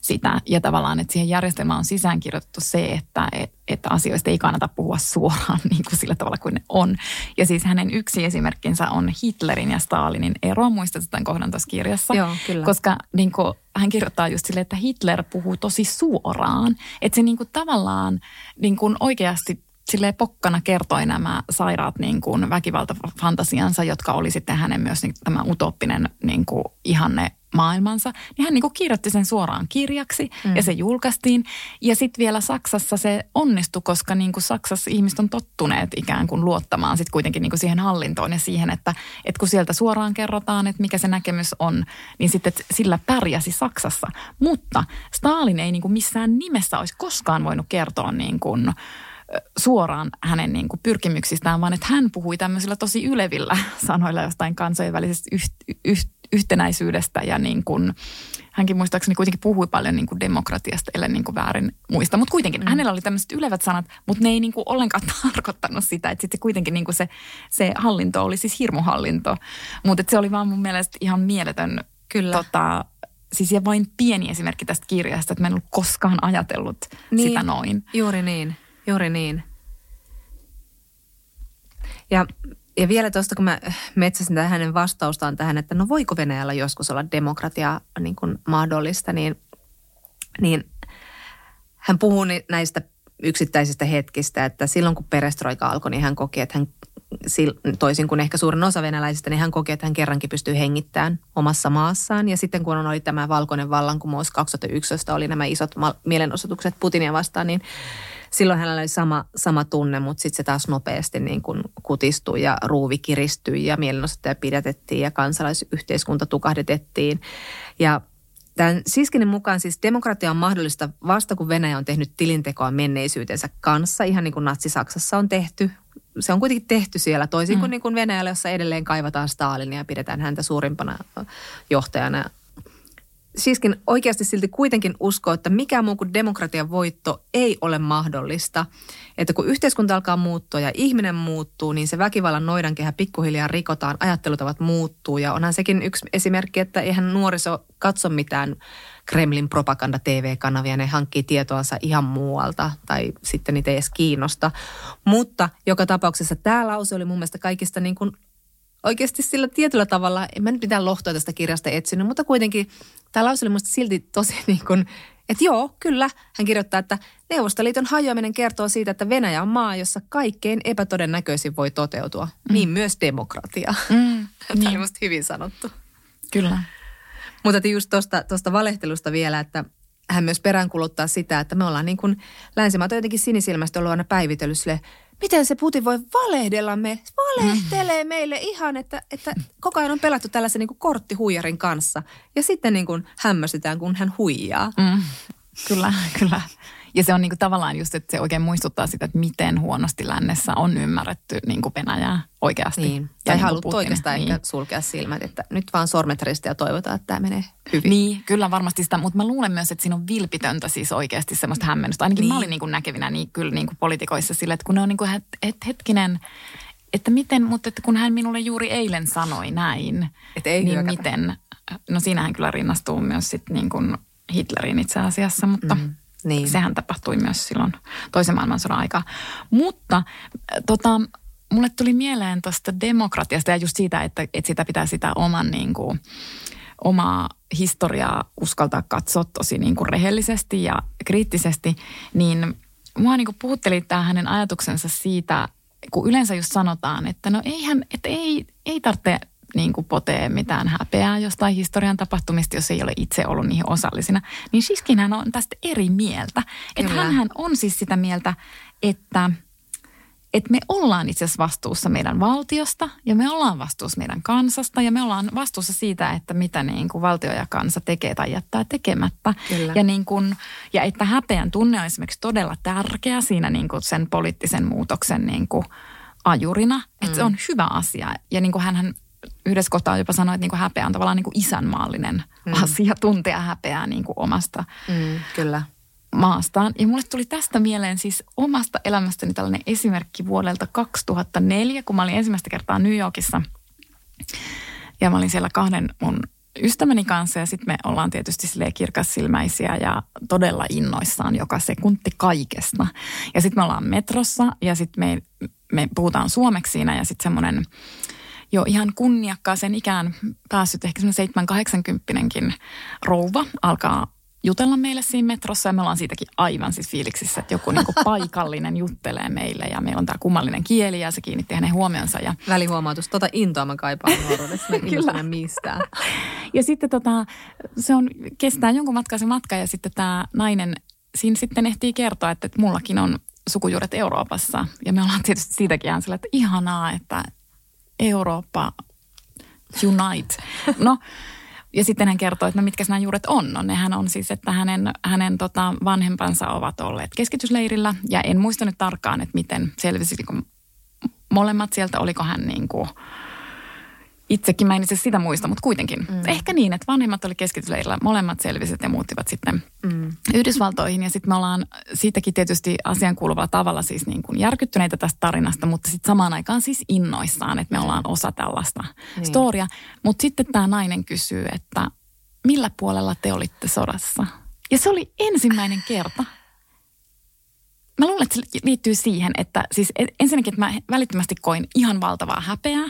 sitä. Ja tavallaan, että siihen järjestelmään on sisäänkirjoitettu se, että, että asioista ei kannata puhua suoraan niin kuin sillä tavalla kuin ne on. Ja siis hänen yksi esimerkkinsä on Hitlerin ja Stalinin ero. Muistatko tämän kohdan tuossa kirjassa? Joo, kyllä. Koska niin kuin, hän kirjoittaa just silleen, että Hitler puhuu tosi suoraan. Että se niin kuin, tavallaan niin kuin oikeasti silleen pokkana kertoi nämä sairaat niin kuin väkivaltafantasiansa, jotka oli sitten hänen myös niin, tämä utooppinen niin kuin ihanne maailmansa, niin hän niin kuin kirjoitti sen suoraan kirjaksi mm. ja se julkaistiin. Ja sitten vielä Saksassa se onnistui, koska niin kuin Saksassa ihmiset on tottuneet ikään kuin luottamaan sitten kuitenkin niin kuin siihen hallintoon ja siihen, että, että kun sieltä suoraan kerrotaan, että mikä se näkemys on, niin sitten sillä pärjäsi Saksassa. Mutta Stalin ei niin kuin missään nimessä olisi koskaan voinut kertoa niin kuin, suoraan hänen niin kuin pyrkimyksistään, vaan että hän puhui tämmöisillä tosi ylevillä sanoilla jostain kansainvälisestä yht, yht, yhtenäisyydestä ja niin kuin, hänkin muistaakseni kuitenkin puhui paljon niin kuin demokratiasta, ellei niin kuin väärin muista. Mutta kuitenkin mm. hänellä oli tämmöiset ylevät sanat, mutta ne ei niin kuin ollenkaan tarkoittanut sitä, että sitten kuitenkin niin kuin se, se hallinto oli siis hirmuhallinto. Mutta se oli vaan mun mielestä ihan mieletön Kyllä. Tota, siis ja vain pieni esimerkki tästä kirjasta, että mä en ollut koskaan ajatellut niin, sitä noin. Juuri niin. Juuri niin. Ja, ja vielä tuosta, kun mä metsäsin hänen vastaustaan tähän, että no voiko Venäjällä joskus olla demokratia niin kuin mahdollista, niin, niin hän puhuu näistä yksittäisistä hetkistä, että silloin kun perestroika alkoi, niin hän koki, että hän toisin kuin ehkä suurin osa venäläisistä, niin hän koki, että hän kerrankin pystyy hengittämään omassa maassaan. Ja sitten kun oli tämä valkoinen vallankumous 2011, oli nämä isot mielenosoitukset Putinia vastaan, niin silloin hänellä oli sama, sama tunne, mutta sitten se taas nopeasti niin kuin kutistui ja ruuvi kiristyi ja mielenosoittaja pidätettiin ja kansalaisyhteiskunta tukahdetettiin. Ja Tämän Siskinin mukaan siis demokratia on mahdollista vasta kun Venäjä on tehnyt tilintekoa menneisyytensä kanssa, ihan niin kuin Natsi-Saksassa on tehty. Se on kuitenkin tehty siellä toisin kuin, mm. niin kuin Venäjällä, jossa edelleen kaivataan Stalinia ja pidetään häntä suurimpana johtajana siiskin oikeasti silti kuitenkin uskoo, että mikään muu kuin demokratian voitto ei ole mahdollista. Että kun yhteiskunta alkaa muuttua ja ihminen muuttuu, niin se väkivallan noidankehä pikkuhiljaa rikotaan, ajattelutavat muuttuu. Ja onhan sekin yksi esimerkki, että eihän nuoriso katso mitään Kremlin propaganda TV-kanavia, ne hankkii tietoansa ihan muualta tai sitten niitä ei edes kiinnosta. Mutta joka tapauksessa tämä lause oli mun mielestä kaikista niin kuin oikeasti sillä tietyllä tavalla, en mä nyt mitään lohtoa tästä kirjasta etsinyt, mutta kuitenkin tämä lause oli musta silti tosi niin kuin, että joo, kyllä. Hän kirjoittaa, että Neuvostoliiton hajoaminen kertoo siitä, että Venäjä on maa, jossa kaikkein epätodennäköisin voi toteutua. Mm. Niin myös demokratia. Mm, Tämä niin. oli musta hyvin sanottu. Kyllä. Mutta just tuosta valehtelusta vielä, että hän myös peräänkuluttaa sitä, että me ollaan niin kuin länsimaat jotenkin sinisilmästi ollut aina päivitellyt sille, miten se Putin voi valehdella me, valehtelee meille ihan, että, että koko ajan on pelattu tällaisen niin korttihuijarin kanssa. Ja sitten niin kuin hämmästytään, kun hän huijaa. Mm. Kyllä, kyllä. Ja se on niin kuin tavallaan just, että se oikein muistuttaa sitä, että miten huonosti lännessä on ymmärretty niin kuin Venäjää oikeasti. Niin. Ja tai niin haluttu oikeastaan niin. ehkä sulkea silmät, että nyt vaan sormet ja toivotaan, että tämä menee hyvin. Niin, kyllä varmasti sitä, mutta mä luulen myös, että siinä on vilpitöntä siis oikeasti semmoista hämmennystä. Ainakin niin. mä olin niin kuin näkevinä niin kyllä niin kuin politikoissa sille, että kun ne on niin kuin, että hetkinen, että miten, mutta että kun hän minulle juuri eilen sanoi näin, Et ei niin hyökätä. miten, no siinähän kyllä rinnastuu myös sitten niin kuin Hitlerin itse asiassa, mutta... Mm Niin. Sehän tapahtui myös silloin toisen maailmansodan aikaa. Mutta äh, tota, mulle tuli mieleen tuosta demokratiasta ja just siitä, että, että sitä pitää sitä oman niin kuin, omaa historiaa uskaltaa katsoa tosi niin kuin rehellisesti ja kriittisesti, niin mua niin kuin puhutteli tämä hänen ajatuksensa siitä, kun yleensä just sanotaan, että no eihän, että ei, ei tarvitse niin kuin potee mitään häpeää jostain historian tapahtumista, jos ei ole itse ollut niihin osallisina. Niin Shiskinhän on tästä eri mieltä. Että hän on siis sitä mieltä, että – että me ollaan itse asiassa vastuussa meidän valtiosta ja me ollaan vastuussa meidän kansasta ja me ollaan vastuussa siitä, että mitä niin kuin valtio ja kansa tekee tai jättää tekemättä. Ja, niin kuin, ja että häpeän tunne on esimerkiksi todella tärkeä siinä niin kuin sen poliittisen muutoksen niin kuin ajurina. Että mm. se on hyvä asia. Ja niin kuin hänhän yhdessä kohtaa jopa sanoi, että niin kuin häpeä on tavallaan niin kuin isänmaallinen mm. asia tuntea häpeää niin kuin omasta mm, kyllä maastaan. Ja mulle tuli tästä mieleen siis omasta elämästäni tällainen esimerkki vuodelta 2004, kun mä olin ensimmäistä kertaa New Yorkissa. Ja mä olin siellä kahden mun ystäväni kanssa ja sitten me ollaan tietysti silleen kirkassilmäisiä ja todella innoissaan joka sekunti kaikesta. Ja sitten me ollaan metrossa ja sitten me, me puhutaan suomeksi siinä ja sitten semmoinen jo ihan kunniakkaaseen ikään päässyt ehkä semmoinen 7-80 rouva alkaa jutella meille siinä metrossa ja me ollaan siitäkin aivan siis fiiliksissä, että joku niinku paikallinen juttelee meille ja meillä on tämä kummallinen kieli ja se kiinnitti hänen huomionsa. Ja... Välihuomautus, tota intoa mä kaipaan nuoruudessa, Kyllä. mistään. Ja sitten tota, se on, kestää jonkun matkaa se matka ja sitten tämä nainen siinä sitten ehtii kertoa, että, että mullakin on sukujuuret Euroopassa. Ja me ollaan tietysti siitäkin ihan sillä, että ihanaa, että Eurooppa unite. No, ja sitten hän kertoo, että no mitkä nämä juuret on. No nehän on siis, että hänen, hänen tota vanhempansa ovat olleet keskitysleirillä. Ja en muista nyt tarkkaan, että miten selvisi molemmat sieltä, oliko hän niin kuin – itsekin mä en itse sitä muista, mutta kuitenkin. Mm. Ehkä niin, että vanhemmat oli keskitysleirillä, molemmat selviset ja muuttivat sitten mm. Yhdysvaltoihin. Ja sitten me ollaan siitäkin tietysti asian kuuluvalla tavalla siis niin kuin järkyttyneitä tästä tarinasta, mutta sitten samaan aikaan siis innoissaan, että me ollaan osa tällaista niin. storia. Mutta sitten tämä nainen kysyy, että millä puolella te olitte sodassa? Ja se oli ensimmäinen kerta, mä luulen, että se liittyy siihen, että siis ensinnäkin, että mä välittömästi koin ihan valtavaa häpeää.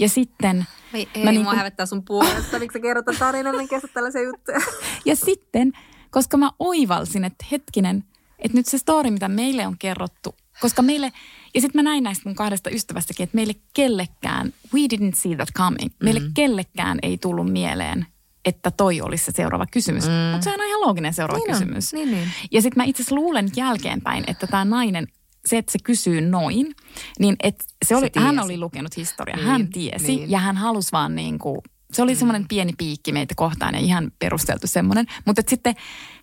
Ja sitten... Ei, ei mä niin mua hävettää sun puolesta, miksi sä kerrot tarinan, minkä tällaisia juttuja. ja sitten, koska mä oivalsin, että hetkinen, että nyt se story, mitä meille on kerrottu, koska meille, ja sitten mä näin näistä mun kahdesta ystävästäkin, että meille kellekään, we didn't see that coming, meille mm. kellekään ei tullut mieleen, että toi olisi se seuraava kysymys. Mm. Mutta se on ihan looginen seuraava niin kysymys. Niin, niin. Ja sitten mä itse asiassa luulen jälkeenpäin, että tämä nainen se, että se kysyy noin, niin että se oli, se hän oli lukenut historiaa, niin, hän tiesi niin. ja hän halusi vaan niin kuin, se oli mm. semmoinen pieni piikki meitä kohtaan ja ihan perusteltu semmoinen. Mutta sitten...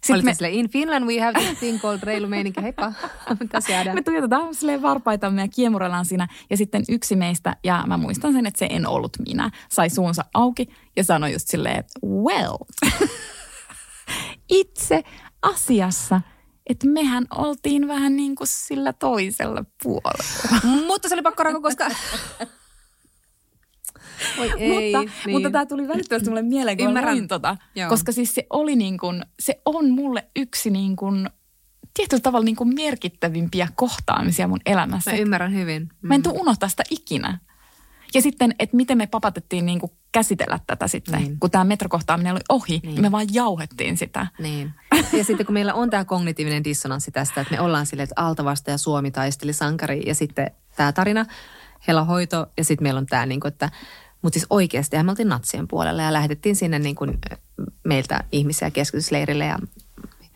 Sit me, sille, in Finland we have this thing called reilu meininki, heippa, tässä jäädään. Me tuijotetaan silleen varpaitamme ja kiemurellaan siinä. Ja sitten yksi meistä, ja mä muistan sen, että se en ollut minä, sai suunsa auki ja sanoi just silleen, well, itse asiassa – että mehän oltiin vähän niin kuin sillä toisella puolella. Mutta se oli pakko ranko, koska... Oi ei, mutta, niin. mutta tämä tuli välittömästi mulle mieleen, kun Ymmärrän. tota. Koska siis se oli niin kuin, se on mulle yksi niin kuin, tietyllä tavalla niin kuin merkittävimpiä kohtaamisia mun elämässä. Mä ymmärrän hyvin. Mm. Mä en mm. tule unohtaa sitä ikinä. Ja sitten, että miten me papatettiin niin kuin käsitellä tätä sitten. Niin. Kun tämä metrokohtaaminen oli ohi, niin. me vaan jauhettiin sitä. Niin. Ja sitten kun meillä on tämä kognitiivinen dissonanssi tästä, että me ollaan silleen, että Altavasta ja Suomi taisteli sankari ja sitten tämä tarina, Hela hoito ja sitten meillä on tämä, niin kuin, että mutta siis oikeasti me oltiin natsien puolella ja lähetettiin sinne niin kuin meiltä ihmisiä keskitysleirille ja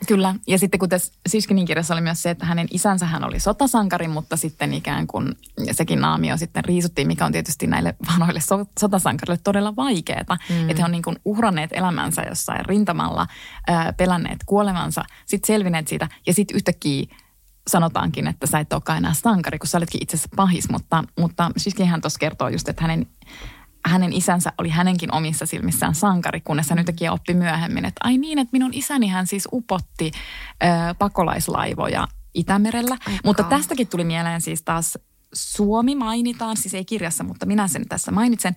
Kyllä, ja sitten kun tässä Siskinin kirjassa oli myös se, että hänen isänsä hän oli sotasankari, mutta sitten ikään kuin sekin naamio sitten riisuttiin, mikä on tietysti näille vanhoille so- sotasankarille todella vaikeaa. Mm. Että he on niin kuin uhranneet elämänsä jossain rintamalla, ää, pelänneet kuolemansa, sitten selvinneet siitä ja sitten yhtäkkiä sanotaankin, että sä et olekaan enää sankari, kun sä oletkin itse asiassa pahis, mutta, mutta Siskinhän tuossa kertoo just, että hänen hänen isänsä oli hänenkin omissa silmissään sankari, kunnes hän yhtäkkiä oppi myöhemmin, että ai niin, että minun isäni hän siis upotti ö, pakolaislaivoja Itämerellä. Aika. Mutta tästäkin tuli mieleen siis taas Suomi mainitaan, siis ei kirjassa, mutta minä sen tässä mainitsen.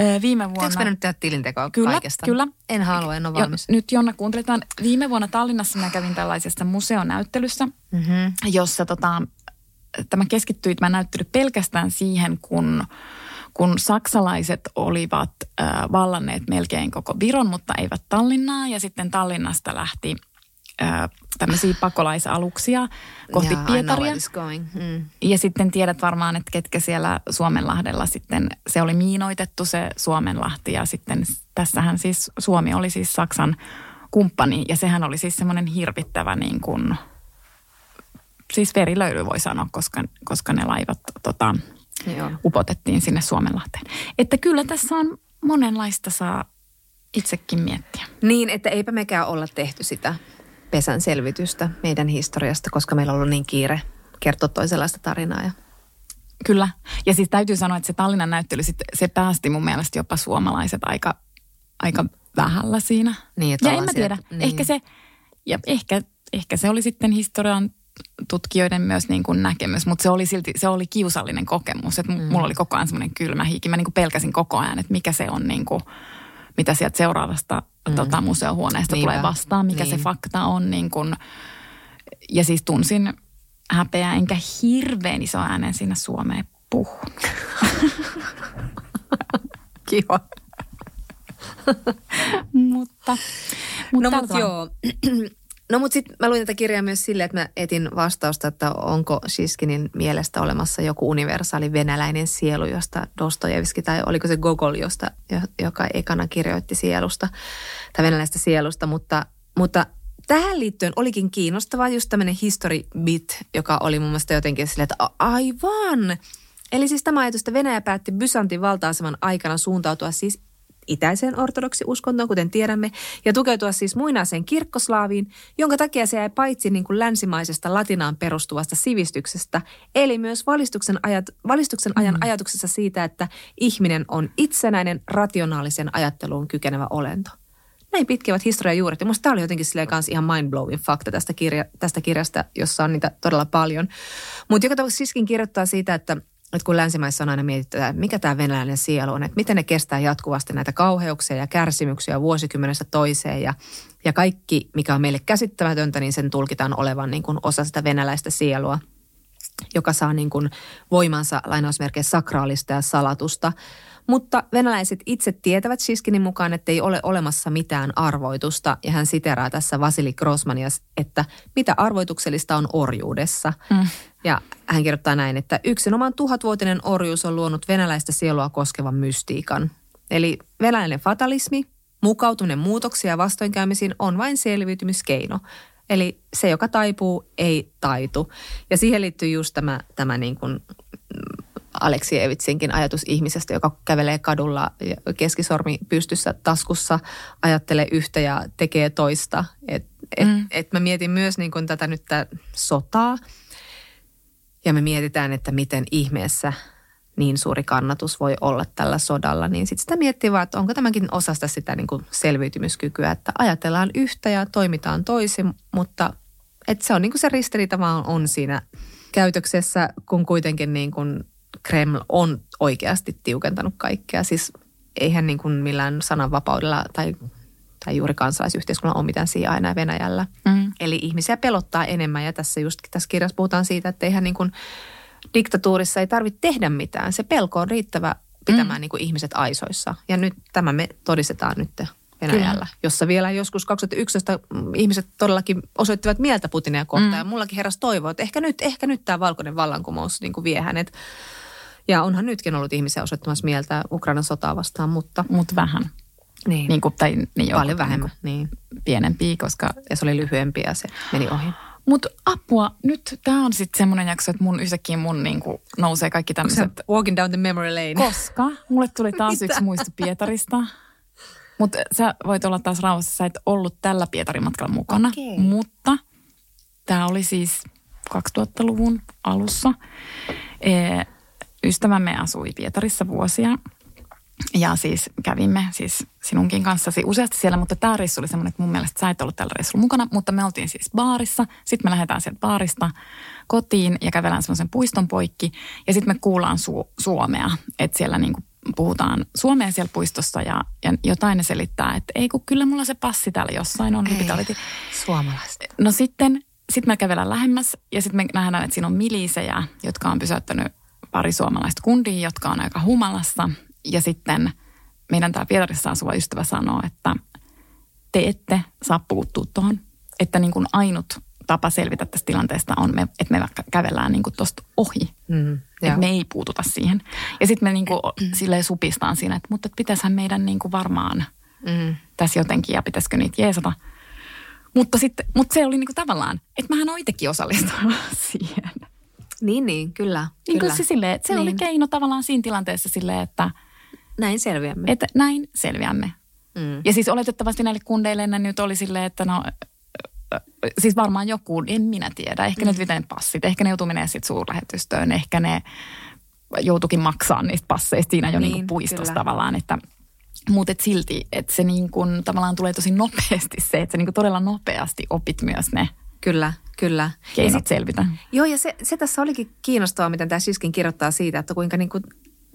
Ö, viime Pitääkö vuonna... meidän nyt tehdä tilintekoa Kyllä, kaikesta? kyllä. En halua, en ole Jo, valmis. nyt Jonna kuunteletaan. Viime vuonna Tallinnassa mä kävin tällaisessa museonäyttelyssä, Mm-hmm. jossa tota, tämä keskittyi tämä näyttely pelkästään siihen, kun, kun saksalaiset olivat äh, vallanneet melkein koko Viron, mutta eivät Tallinnaa. Ja sitten Tallinnasta lähti äh, tämmöisiä pakolaisaluksia kohti yeah, Pietaria. Mm. Ja sitten tiedät varmaan, että ketkä siellä Suomenlahdella sitten, se oli miinoitettu se Suomenlahti ja sitten tässähän siis Suomi oli siis Saksan kumppani ja sehän oli siis semmoinen hirvittävä niin kuin, siis verilöyly voi sanoa, koska, koska ne laivat tota, Joo. upotettiin sinne Suomenlahteen. Että kyllä tässä on monenlaista saa itsekin miettiä. Niin, että eipä mekään olla tehty sitä pesän selvitystä meidän historiasta, koska meillä on ollut niin kiire kertoa toisenlaista tarinaa. Ja... Kyllä. Ja siis täytyy sanoa, että se Tallinnan näyttely, sit, se päästi mun mielestä jopa suomalaiset aika, aika vähällä siinä. Niin, että ja en mä tiedä. sieltä- niin. Ehkä, se, ja ehkä, ehkä se oli sitten historian tutkijoiden myös niin kuin näkemys, mutta se oli silti, se oli kiusallinen kokemus. Että mm. mulla oli koko ajan semmoinen kylmä hiiki. Mä niin kuin pelkäsin koko ajan, että mikä se on niin kuin, mitä sieltä seuraavasta mm. tota, museohuoneesta Niinpä. tulee vastaan, mikä Niin. se fakta on. Niin kuin, ja siis tunsin häpeää, enkä hirveän iso äänen siinä Suomeen puhu. Kiva. mutta mutta No mutta joo. No mutta sitten mä luin tätä kirjaa myös silleen, että mä etin vastausta, että onko Shiskinin mielestä olemassa joku universaali venäläinen sielu, josta Dostojevski tai oliko se Gogol, josta, jo- joka ekana kirjoitti sielusta tai venäläistä sielusta, mutta, mutta tähän liittyen olikin kiinnostavaa just tämmöinen history bit, joka oli mun mielestä jotenkin silleen, että aivan. Eli siis tämä ajatus, että Venäjä päätti Byzantin valta-aseman aikana suuntautua siis itäiseen ortodoksiuskontoon, kuten tiedämme, ja tukeutua siis muinaiseen kirkkoslaaviin, jonka takia se jäi paitsi niin kuin länsimaisesta latinaan perustuvasta sivistyksestä, eli myös valistuksen, ajat, valistuksen ajan ajatuksessa siitä, että ihminen on itsenäinen, rationaalisen ajatteluun kykenevä olento. Näin pitkivät historian juuret. Ja musta tämä oli jotenkin silleen kanssa ihan mind-blowing fakta tästä, kirja, tästä kirjasta, jossa on niitä todella paljon. Mutta joka tapauksessa Siskin kirjoittaa siitä, että, että kun länsimaissa on aina mietitty, että mikä tämä venäläinen sielu on, että miten ne kestää jatkuvasti näitä kauheuksia ja kärsimyksiä vuosikymmenestä toiseen ja, ja kaikki, mikä on meille käsittämätöntä, niin sen tulkitaan olevan niin kuin osa sitä venäläistä sielua joka saa niin kuin voimansa lainausmerkeissä sakraalista ja salatusta. Mutta venäläiset itse tietävät Shiskinin mukaan, että ei ole olemassa mitään arvoitusta. Ja hän siteraa tässä Vasili Grossmania, että mitä arvoituksellista on orjuudessa. Mm. Ja hän kirjoittaa näin, että yksinomaan tuhatvuotinen orjuus on luonut venäläistä sielua koskevan mystiikan. Eli venäläinen fatalismi, mukautuminen muutoksia ja vastoinkäymisiin on vain selviytymiskeino. Eli se, joka taipuu, ei taitu. Ja siihen liittyy just tämä, tämä niin kuin mm, Aleksievitsinkin ajatus ihmisestä, joka kävelee kadulla keskisormi pystyssä taskussa, ajattelee yhtä ja tekee toista. Et, et, Mm. et mä mietin myös niin kuin tätä nyt tätä sotaa ja me mietitään, että miten ihmeessä niin suuri kannatus voi olla tällä sodalla, niin sitten sitä miettii vaan, että onko tämäkin osasta sitä niin kuin selviytymiskykyä, että ajatellaan yhtä ja toimitaan toisin, mutta että se on niin kuin se ristiriita vaan on siinä käytöksessä, kun kuitenkin niin kuin Kreml on oikeasti tiukentanut kaikkea. Siis eihän niin kuin millään sananvapaudella tai, tai juuri kansalaisyhteiskunnalla ole mitään sijaa enää Venäjällä. Mm. Eli ihmisiä pelottaa enemmän ja tässä just tässä kirjassa puhutaan siitä, että eihän niin kuin diktatuurissa ei tarvitse tehdä mitään. Se pelko on riittävä pitämään mm. niin kuin ihmiset aisoissa. Ja nyt tämä me todistetaan nyt Venäjällä, Kyllä. jossa vielä joskus 2011 ihmiset todellakin osoittivat mieltä Putinia kohtaan. Mm. Ja mullakin heräsi toivoa, että ehkä nyt, ehkä nyt tämä valkoinen vallankumous niin kuin vie hänet. Ja onhan nytkin ollut ihmisiä osoittamassa mieltä Ukrainan sotaa vastaan, mutta Mutta vähän. niin, Niin kuin, tai, niin joo, paljon vähemmän. Niin. Niin pienempiä, koska Ja se oli lyhyempi ja se meni ohi. Mutta apua, nyt tämä on sitten semmoinen jakso, että mun yhtäkkiä mun niinku nousee kaikki tämmöiset, Walking down the memory lane. koska mulle tuli taas yksi muisto Pietarista. Mutta sä voit olla taas rauhassa, sä et ollut tällä Pietarin matkalla mukana. Okei. Mutta tämä oli siis 2000-luvun alussa. Ee, ystävämme asui Pietarissa vuosia. Ja siis kävimme siis sinunkin kanssasi useasti siellä, mutta tämä reissu oli semmoinen, että mun mielestä sä et ollut tällä reissulla mukana, mutta me oltiin siis baarissa. Sitten me lähdetään sieltä baarista kotiin ja kävelään semmoisen puiston poikki ja sitten me kuullaan su- Suomea, että siellä niinku puhutaan suomea siellä puistossa ja, ja jotain ne selittää, että ei kun kyllä mulla se passi täällä jossain on. Ei, suomalaista. No sitten sit me kävellään lähemmäs ja sitten me nähdään, että siinä on milisejä, jotka on pysäyttänyt pari suomalaista kundia, jotka on aika humalassa. Ja sitten meidän tämä Pietarissa asuva ystävä sanoo, että te ette saa puuttua tuohon. Että niin kuin ainut tapa selvitä tästä tilanteesta on, me, että me kävellään niin kuin tuosta ohi. Mm, että me ei puututa siihen. Ja sitten me niin kuin silleen supistaan siinä, että mutta pitäisihän meidän niin kuin varmaan mm. tässä jotenkin ja pitäisikö niitä jeesata. Mutta, sitten, mutta se oli niin kuin tavallaan, että mähän olen itsekin osallistunut siihen. Niin, niin, kyllä. Niin kyllä. se, että se niin. oli keino tavallaan siinä tilanteessa silleen, että... Näin selviämme. Että näin selviämme. Mm. Ja siis oletettavasti näille kundeille ne nyt oli silleen, että no siis varmaan joku, en minä tiedä. Ehkä mm. ne viten passit, ehkä ne joutuu menemään sitten suurlähetystöön, ehkä ne joutukin maksaa niistä passeista siinä jo niin, niin puistossa tavallaan, että mutta et silti, että se niin kun, tavallaan tulee tosi nopeasti se, että sä niin todella nopeasti opit myös ne Kyllä, kyllä. Keinot sit, selvitä. Joo, ja se, se tässä olikin kiinnostavaa, miten tämä Siskin kirjoittaa siitä, että kuinka niin kuin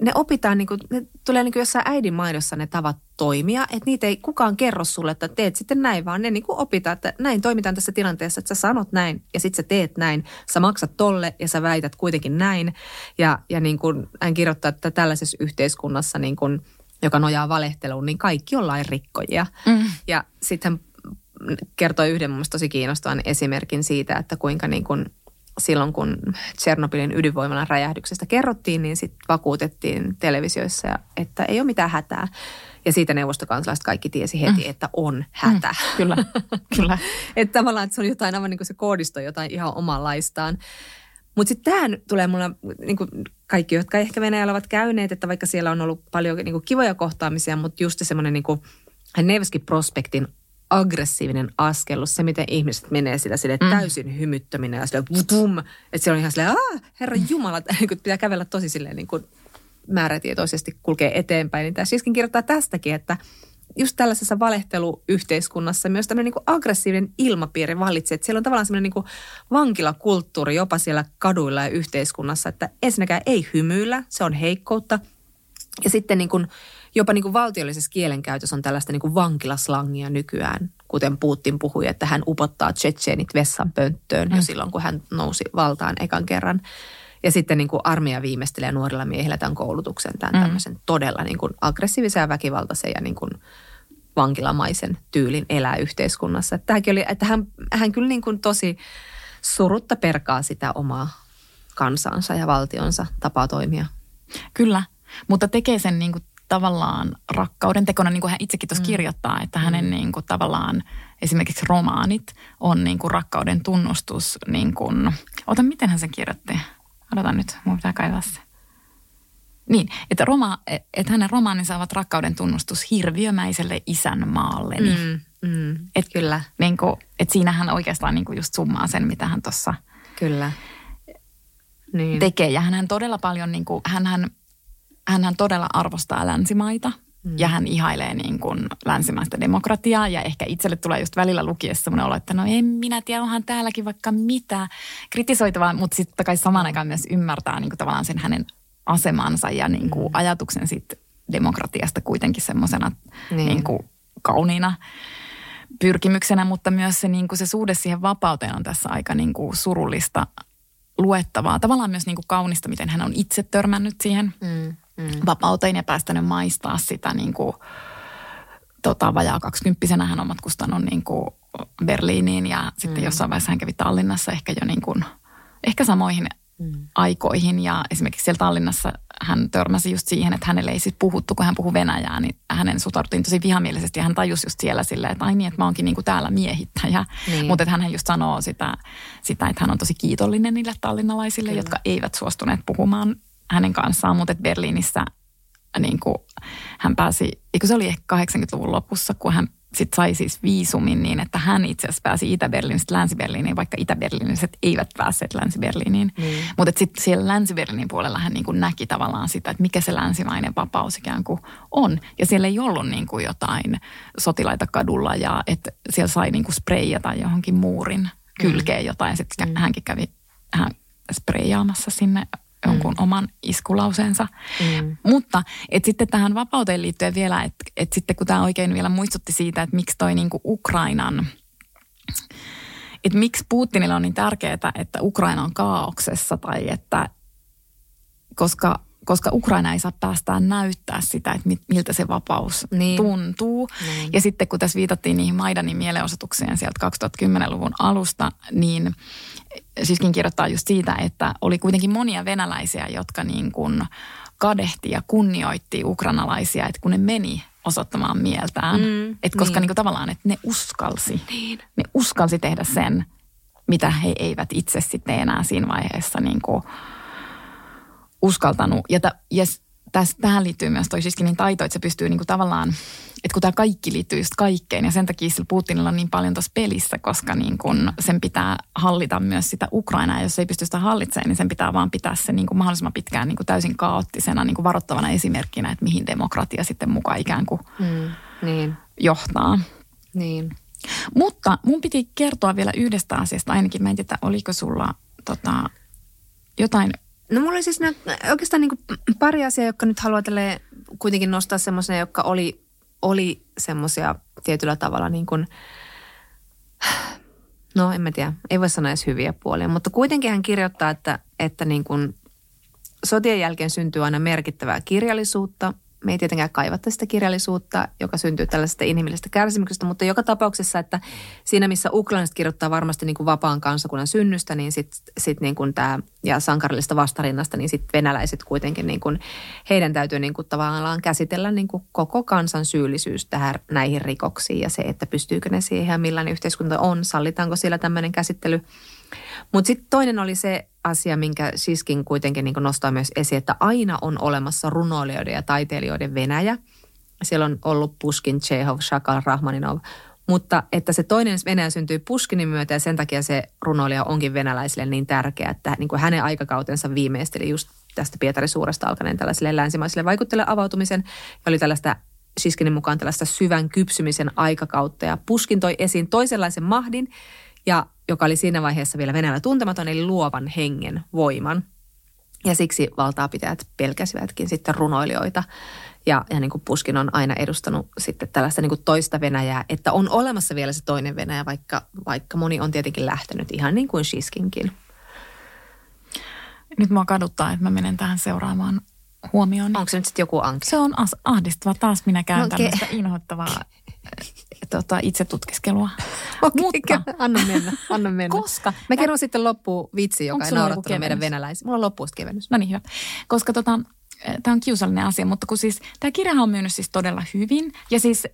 ne opitaan, niin kuin, ne tulee niin kuin jossain äidin maidossa ne tavat toimia, että niitä ei kukaan kerro sulle, että teet sitten näin, vaan ne niin kuin opitaan, että näin toimitaan tässä tilanteessa, että sä sanot näin ja sitten sä teet näin, sä maksat tolle ja sä väität kuitenkin näin. Ja, ja niin kuin hän kirjoittaa, että tällaisessa yhteiskunnassa, niin kuin, joka nojaa valehteluun, niin kaikki on lainrikkojia. Mm. Ja sitten kertoi yhden mun tosi kiinnostavan esimerkin siitä, että kuinka niin kuin silloin kun Tsernobylin ydinvoimalan räjähdyksestä kerrottiin, niin sitten vakuutettiin televisioissa, että ei ole mitään hätää. Ja siitä neuvostokansalaiset kaikki tiesi heti, mm. että on hätä. Mm, kyllä, kyllä. että tavallaan että se on jotain aivan niin kuin se koodisto jotain ihan omanlaistaan. Mutta sitten tähän tulee mulla, niin kuin kaikki, jotka ehkä Venäjällä ovat käyneet, että vaikka siellä on ollut paljon niin kuin kivoja kohtaamisia, mutta just semmoinen niin kuin Nevski Prospektin aggressiivinen askellus, se miten ihmiset menee sillä sille mm. täysin hymyttäminen ja sille vutum, että se on ihan silleen, aah, herra jumala, niin pitää kävellä tosi silleen niin kuin määrätietoisesti kulkee eteenpäin. Niin tämä Siskin kirjoittaa tästäkin, että just tällaisessa valehteluyhteiskunnassa myös tämmöinen niin aggressiivinen ilmapiiri vallitsee. Että siellä on tavallaan semmoinen niin vankilakulttuuri jopa siellä kaduilla ja yhteiskunnassa, että ensinnäkään ei hymyillä, se on heikkoutta. Ja sitten niin kuin jopa niin kuin valtiollisessa kielenkäytössä on tällaista niin kuin vankilaslangia nykyään, kuten Putin puhui, että hän upottaa tsetseenit vessan pönttöön mm. jo silloin, kun hän nousi valtaan ekan kerran. Ja sitten niin kuin armeija viimeistelee nuorilla miehillä tämän koulutuksen, tämän mm. tämmöisen todella niin kuin aggressiivisen ja väkivaltaisen ja niin kuin vankilamaisen tyylin elää yhteiskunnassa. Että, oli, että hän, hän kyllä niin kuin tosi surutta perkaa sitä omaa kansansa ja valtionsa tapaa toimia. Kyllä, mutta tekee sen niin kuin tavallaan rakkauden tekona, niin kuin hän itsekin tuossa mm. kirjoittaa, että hänen mm. niin kuin, tavallaan esimerkiksi romaanit on niin kuin, rakkauden tunnustus. Niin kuin, ota, miten hän sen kirjoitti? Odotan nyt, mun pitää kaivaa se. Niin, että, roma, että hänen romaaninsa ovat rakkauden tunnustus hirviömäiselle isänmaalleni. Mm, mm, et, kyllä. Niin kuin, että siinä hän oikeastaan niin kuin just summaa sen, mitä hän tuossa Kyllä. Niin. tekee. Ja hän todella paljon, niin kuin, hän hän todella arvostaa länsimaita mm. ja hän ihailee niin kuin länsimaista demokratiaa ja ehkä itselle tulee just välillä lukiessa semmoinen olo, että no en minä tiedä, onhan täälläkin vaikka mitä kritisoitavaa, mutta sitten kai samaan aikaan myös ymmärtää niin kuin tavallaan sen hänen asemansa ja niin kuin mm. ajatuksen siitä demokratiasta kuitenkin semmoisena niin. niin kuin kauniina pyrkimyksenä, mutta myös se, niin kuin se suhde siihen vapauteen on tässä aika niin kuin surullista luettavaa. Tavallaan myös niin kuin kaunista, miten hän on itse törmännyt siihen. Mm mm. vapauteen ja päästänyt maistaa sitä niin kuin, tota, vajaa kaksikymppisenä hän on matkustanut niin kuin Berliiniin ja sitten mm. jossain vaiheessa hän kävi Tallinnassa ehkä jo niin kuin, ehkä samoihin mm. aikoihin ja esimerkiksi siellä Tallinnassa hän törmäsi just siihen, että hänelle ei sitten puhuttu, kun hän puhui Venäjää, niin hänen suhtauduttiin tosi vihamielisesti ja hän tajusi just siellä silleen, että ai niin, että mä oonkin niinku täällä miehittäjä. Niin. Mutta että hän just sanoo sitä, sitä, että hän on tosi kiitollinen niille tallinnalaisille, Kyllä. jotka eivät suostuneet puhumaan hänen kanssaan, mutta Berliinissä niin kuin, hän pääsi, eikö se oli ehkä 80-luvun lopussa, kun hän sitten sai siis viisumin niin, että hän itse asiassa pääsi Itä-Berliinistä Länsi-Berliiniin, vaikka Itä-Berliiniset eivät päässeet Länsi-Berliiniin. Mm. Mutta sitten siellä Länsi-Berliinin puolella hän niin kuin näki tavallaan sitä, että mikä se länsimainen vapaus ikään kuin on. Ja siellä ei ollut niin kuin jotain sotilaita kadulla ja että siellä sai niin kuin spreijata johonkin muurin kylkeen mm. jotain. Sitten mm. hänkin kävi hän spreijaamassa sinne jonkun mm. oman iskulauseensa. Mm. Mutta et sitten tähän vapauteen liittyen vielä, että et sitten kun tämä oikein vielä muistutti siitä, että miksi toi niinku Ukrainan, että miksi Putinilla on niin tärkeää, että Ukraina on kaauksessa tai että koska koska Ukraina ei saa päästää näyttää sitä, että miltä se vapaus niin. tuntuu. Niin. Ja sitten kun tässä viitattiin niihin Maidanin mielenosoitukseen sieltä 2010-luvun alusta, niin siskin kirjoittaa just siitä, että oli kuitenkin monia venäläisiä, jotka niin kuin kadehti ja kunnioitti ukrainalaisia, että kun ne meni osoittamaan mieltään. Mm, että koska niin. Niin kuin tavallaan, että ne uskalsi. Niin. Ne uskalsi tehdä sen, mitä he eivät itse sitten enää siinä vaiheessa niin kuin – uskaltanut. Ja, ta, ja täs, tähän liittyy myös toi Shiskinin taito, että se pystyy niinku tavallaan, että kun tämä kaikki liittyy just kaikkeen ja sen takia sillä Putinilla on niin paljon tuossa pelissä, koska niin kun sen pitää hallita myös sitä Ukrainaa. Ja jos ei pysty sitä hallitsemaan, niin sen pitää vaan pitää se niin kuin mahdollisimman pitkään niin kuin täysin kaoottisena niin kuin varoittavana esimerkkinä, että mihin demokratia sitten mukaan ikään kuin mm, niin. johtaa. Niin. Mutta mun piti kertoa vielä yhdestä asiasta ainakin. Mä en tiedä, oliko sulla tota, jotain No mulla oli siis nää, oikeastaan niin pari asiaa, jotka nyt haluaa kuitenkin nostaa semmoisia, jotka oli, oli semmoisia tietyllä tavalla niin kuin, no en mä tiedä, ei voi sanoa edes hyviä puolia, mutta kuitenkin hän kirjoittaa, että, että niin kuin sotien jälkeen syntyy aina merkittävää kirjallisuutta – me ei tietenkään kaivata sitä kirjallisuutta, joka syntyy tällaisesta inhimillisestä kärsimyksestä, mutta joka tapauksessa, että siinä missä ukrainalaiset kirjoittaa varmasti niin kuin vapaan kansakunnan synnystä, niin sitten sit niin kuin tämä, ja sankarillista vastarinnasta, niin sitten venäläiset kuitenkin, niin kuin, heidän täytyy niin kuin tavallaan käsitellä niin kuin koko kansan syyllisyys tähän, näihin rikoksiin ja se, että pystyykö ne siihen ja millainen yhteiskunta on, sallitaanko siellä tämmöinen käsittely. Mutta sitten toinen oli se asia, minkä Siskin kuitenkin niin nostaa myös esiin, että aina on olemassa runoilijoiden ja taiteilijoiden Venäjä. Siellä on ollut Puskin, Chekhov, Shakal, Rahmaninov, mutta että se toinen Venäjä syntyy Puskinin myötä ja sen takia se runoilija onkin venäläisille niin tärkeä, että niin kuin hänen aikakautensa viimeisteli just tästä Pietarin suuresta alkaneen tällaiselle länsimaiselle vaikutteelle avautumisen. Ja oli tällaista Siskinin mukaan tällaista syvän kypsymisen aikakautta. Ja Puskin toi esiin toisenlaisen mahdin ja joka oli siinä vaiheessa vielä Venäjällä tuntematon, eli luovan hengen voiman. Ja siksi valtaapitäjät pelkäsivätkin sitten runoilijoita. Ja, ja niin kuin Puskin on aina edustanut sitten tällaista niin kuin toista Venäjää, että on olemassa vielä se toinen Venäjä, vaikka, vaikka moni on tietenkin lähtenyt ihan niin kuin Shiskinkin. Nyt mua kaduttaa, että mä menen tähän seuraamaan huomioon. Onko se nyt sitten joku anki? Se on ahdistava. Taas minä käyn no, tämmöistä inhoittavaa tota, itse tutkiskelua. Okei, Mutta, anna mennä, anna mennä. Koska? Mä kerron äh, sitten loppuun vitsi, joka ei naurattanut meidän venäläisiä. Mulla on loppuun kevennys. No niin, hyvä. Koska tota, tämä on kiusallinen asia, mutta kun siis tämä kirja on myynyt siis todella hyvin ja siis,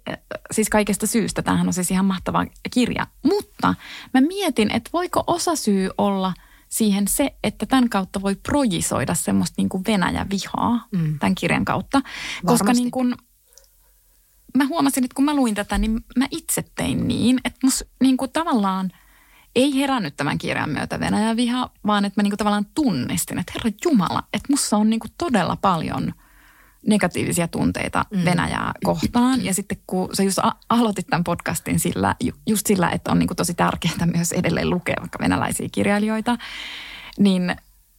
siis kaikesta syystä, tämähän on siis ihan mahtava kirja. Mutta mä mietin, että voiko osa syy olla siihen se, että tämän kautta voi projisoida semmoista niin kuin Venäjä-vihaa mm. tämän kirjan kautta. Varmasti. Koska niin kuin, mä huomasin, että kun mä luin tätä, niin mä itse tein niin, että mus niin kuin tavallaan ei herännyt tämän kirjan myötä Venäjän viha, vaan että mä niin kuin tavallaan tunnistin, että herra Jumala, että mussa on niin kuin todella paljon negatiivisia tunteita mm. Venäjää kohtaan. Ja sitten kun sä just aloitit tämän podcastin sillä, just sillä, että on niin kuin tosi tärkeää myös edelleen lukea vaikka venäläisiä kirjailijoita, niin,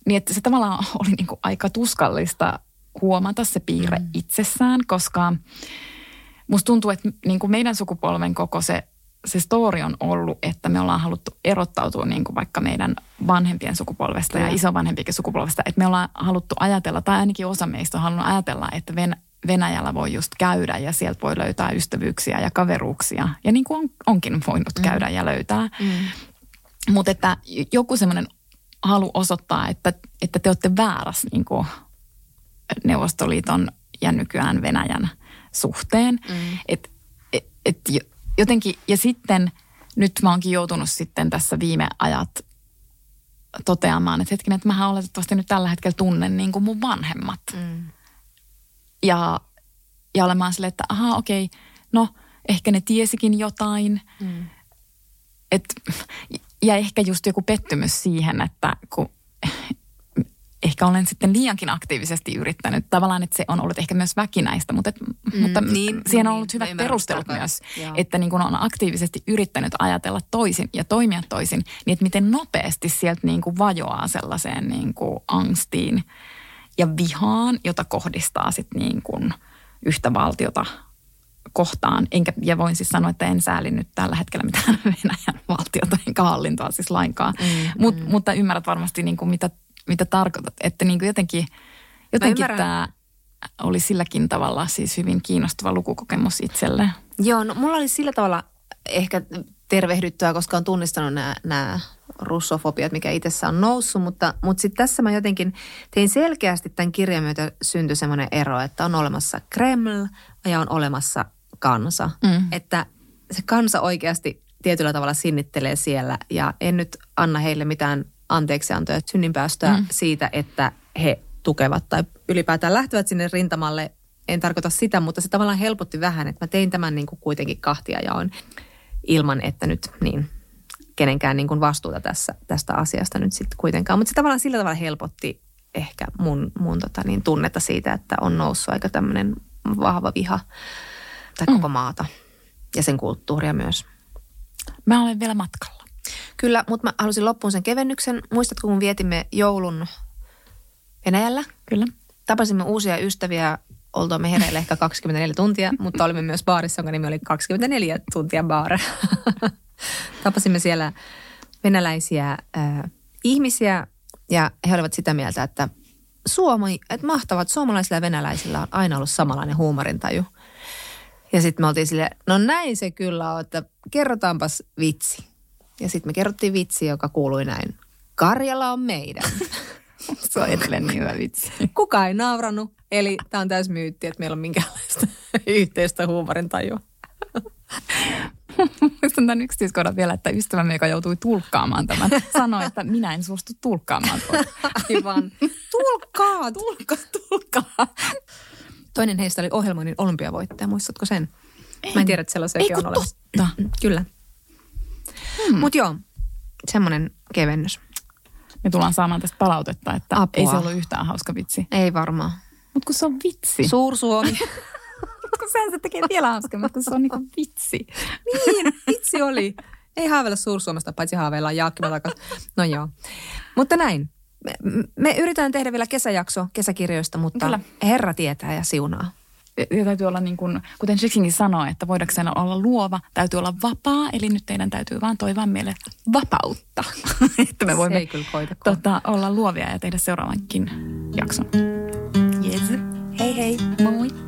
niin että se tavallaan oli niin kuin aika tuskallista huomata se piirre mm. itsessään, koska – musta tuntuu, että niin kuin meidän sukupolven koko se, se story on ollut, että me ollaan haluttu erottautua niin kuin vaikka meidän vanhempien sukupolvesta ja, ja isovanhempien sukupolvesta. Että me ollaan haluttu ajatella, tai ainakin osa meistä on halunnut ajatella, että Ven, Venäjällä voi just käydä ja sieltä voi löytää ystävyyksiä ja kaveruuksia. Ja niin kuin on, onkin voinut mm. käydä ja löytää. Mm. Mutta että joku semmoinen halu osoittaa, että, että te olette väärässä niin kuin Neuvostoliiton ja nykyään Venäjän – suhteen. Mm. Et, et, et jotenkin, ja sitten nyt mä oonkin joutunut sitten tässä viime ajat toteamaan, että hetkinen, että mä oletettavasti nyt tällä hetkellä tunnen niin kuin mun vanhemmat. Mm. Ja, ja olemaan silleen, että aha okei, okay, no ehkä ne tiesikin jotain. Mm. Et, ja ehkä just joku pettymys siihen, että kun ehkä olen sitten liiankin aktiivisesti yrittänyt. Tavallaan, että se on ollut ehkä myös väkinäistä, mutta, et, mm, mutta niin, siihen on ollut niin, hyvät perustelut myös, Joo. että niin kun on aktiivisesti yrittänyt ajatella toisin ja toimia toisin, niin että miten nopeasti sieltä niin kuin vajoaa sellaiseen niin kuin angstiin ja vihaan, jota kohdistaa sitten niin kuin yhtä valtiota kohtaan. Enkä, ja voin siis sanoa, että en sääli nyt tällä hetkellä mitään Venäjän valtiota enkä hallintoa siis lainkaan. Mm, Mut, mm. Mutta ymmärrät varmasti niin kuin mitä, mitä tarkoitat. Että niin kuin jotenkin, jotenkin tämä oli silläkin tavalla siis hyvin kiinnostava lukukokemus itselle. Joo, no mulla oli sillä tavalla ehkä tervehdyttyä, koska on tunnistanut nämä, nämä russofobiat, mikä itsessä on noussut, mutta, mutta sitten tässä mä jotenkin tein selkeästi tämän kirjan myötä syntyi semmoinen ero, että on olemassa Kreml ja on olemassa kansa. Mm. Että se kansa oikeasti tietyllä tavalla sinnittelee siellä ja en nyt anna heille mitään anteeksiantoja synninpäästöä mm. siitä, että he tukevat tai ylipäätään lähtevät sinne rintamalle. En tarkoita sitä, mutta se tavallaan helpotti vähän, että mä tein tämän niin kuin kuitenkin kahtia jaoin ilman, että nyt niin kenenkään niin kuin vastuuta tässä, tästä asiasta nyt sitten kuitenkaan. Mutta se tavallaan sillä tavalla helpotti ehkä mun, mun tota niin, tunnetta siitä, että on noussut aika tämmöinen vahva viha tai koko mm. maata ja sen kulttuuria myös. Mä olen vielä matkalla. Kyllä, mutta mä halusin loppuun sen kevennyksen. Muistatko, kun vietimme joulun Venäjällä? Kyllä. Tapasimme uusia ystäviä, oltuamme hereillä ehkä 24 tuntia, mutta olimme myös baarissa, jonka nimi oli 24 tuntia baar. Tapasimme siellä venäläisiä äh, ihmisiä ja he olivat sitä mieltä, että Suomi, että mahtavat suomalaisilla ja venäläisillä on aina ollut samanlainen huumorintaju. Ja sitten me oltiin silleen, no näin se kyllä on, että kerrotaanpas vitsi. Ja sitten me kerrottiin vitsi, joka kuului näin. Karjala on meidän. se on edelleen niin hyvä vitsi. Kuka ei naurannut, eli tämä on täys myytti, että meillä on minkäänlaista yhteistä huumorintajua. Muistan tämän yksityiskohdan vielä, että ystävämme, joka joutui tulkkaamaan tämän, sanoi, että minä en suostu tulkkaamaan tuota. Aivan. Tulkkaa, tulkkaa, tulkkaa. Toinen heistä oli ohjelmoinnin olympiavoittaja, muistatko sen? En. Mä en tiedä, että sellaisiakin on olemassa. totta. Kyllä. Hmm. Mutta joo, semmoinen kevennys. Me tullaan saamaan tästä palautetta, että Apua. ei se ollut yhtään hauska vitsi. Ei varmaan. Mutta kun se on vitsi. Suursuomi. kun sen se tekee vielä hauskemmin, kun se on niinku vitsi. niin, vitsi oli. Ei haaveilla Suursuomesta, paitsi haaveillaan Jaakkima takaisin. No joo. Mutta näin. Me, me yritetään tehdä vielä kesäjakso kesäkirjoista, mutta Kyllä. Herra tietää ja siunaa. Ja täytyy olla niin kuin, kuten Shixingin sanoi, että voidakseen olla luova, täytyy olla vapaa. Eli nyt teidän täytyy vaan toivoa meille vapautta, että me voimme tota, olla luovia ja tehdä seuraavankin jakson. Yes. Hei hei. Moi.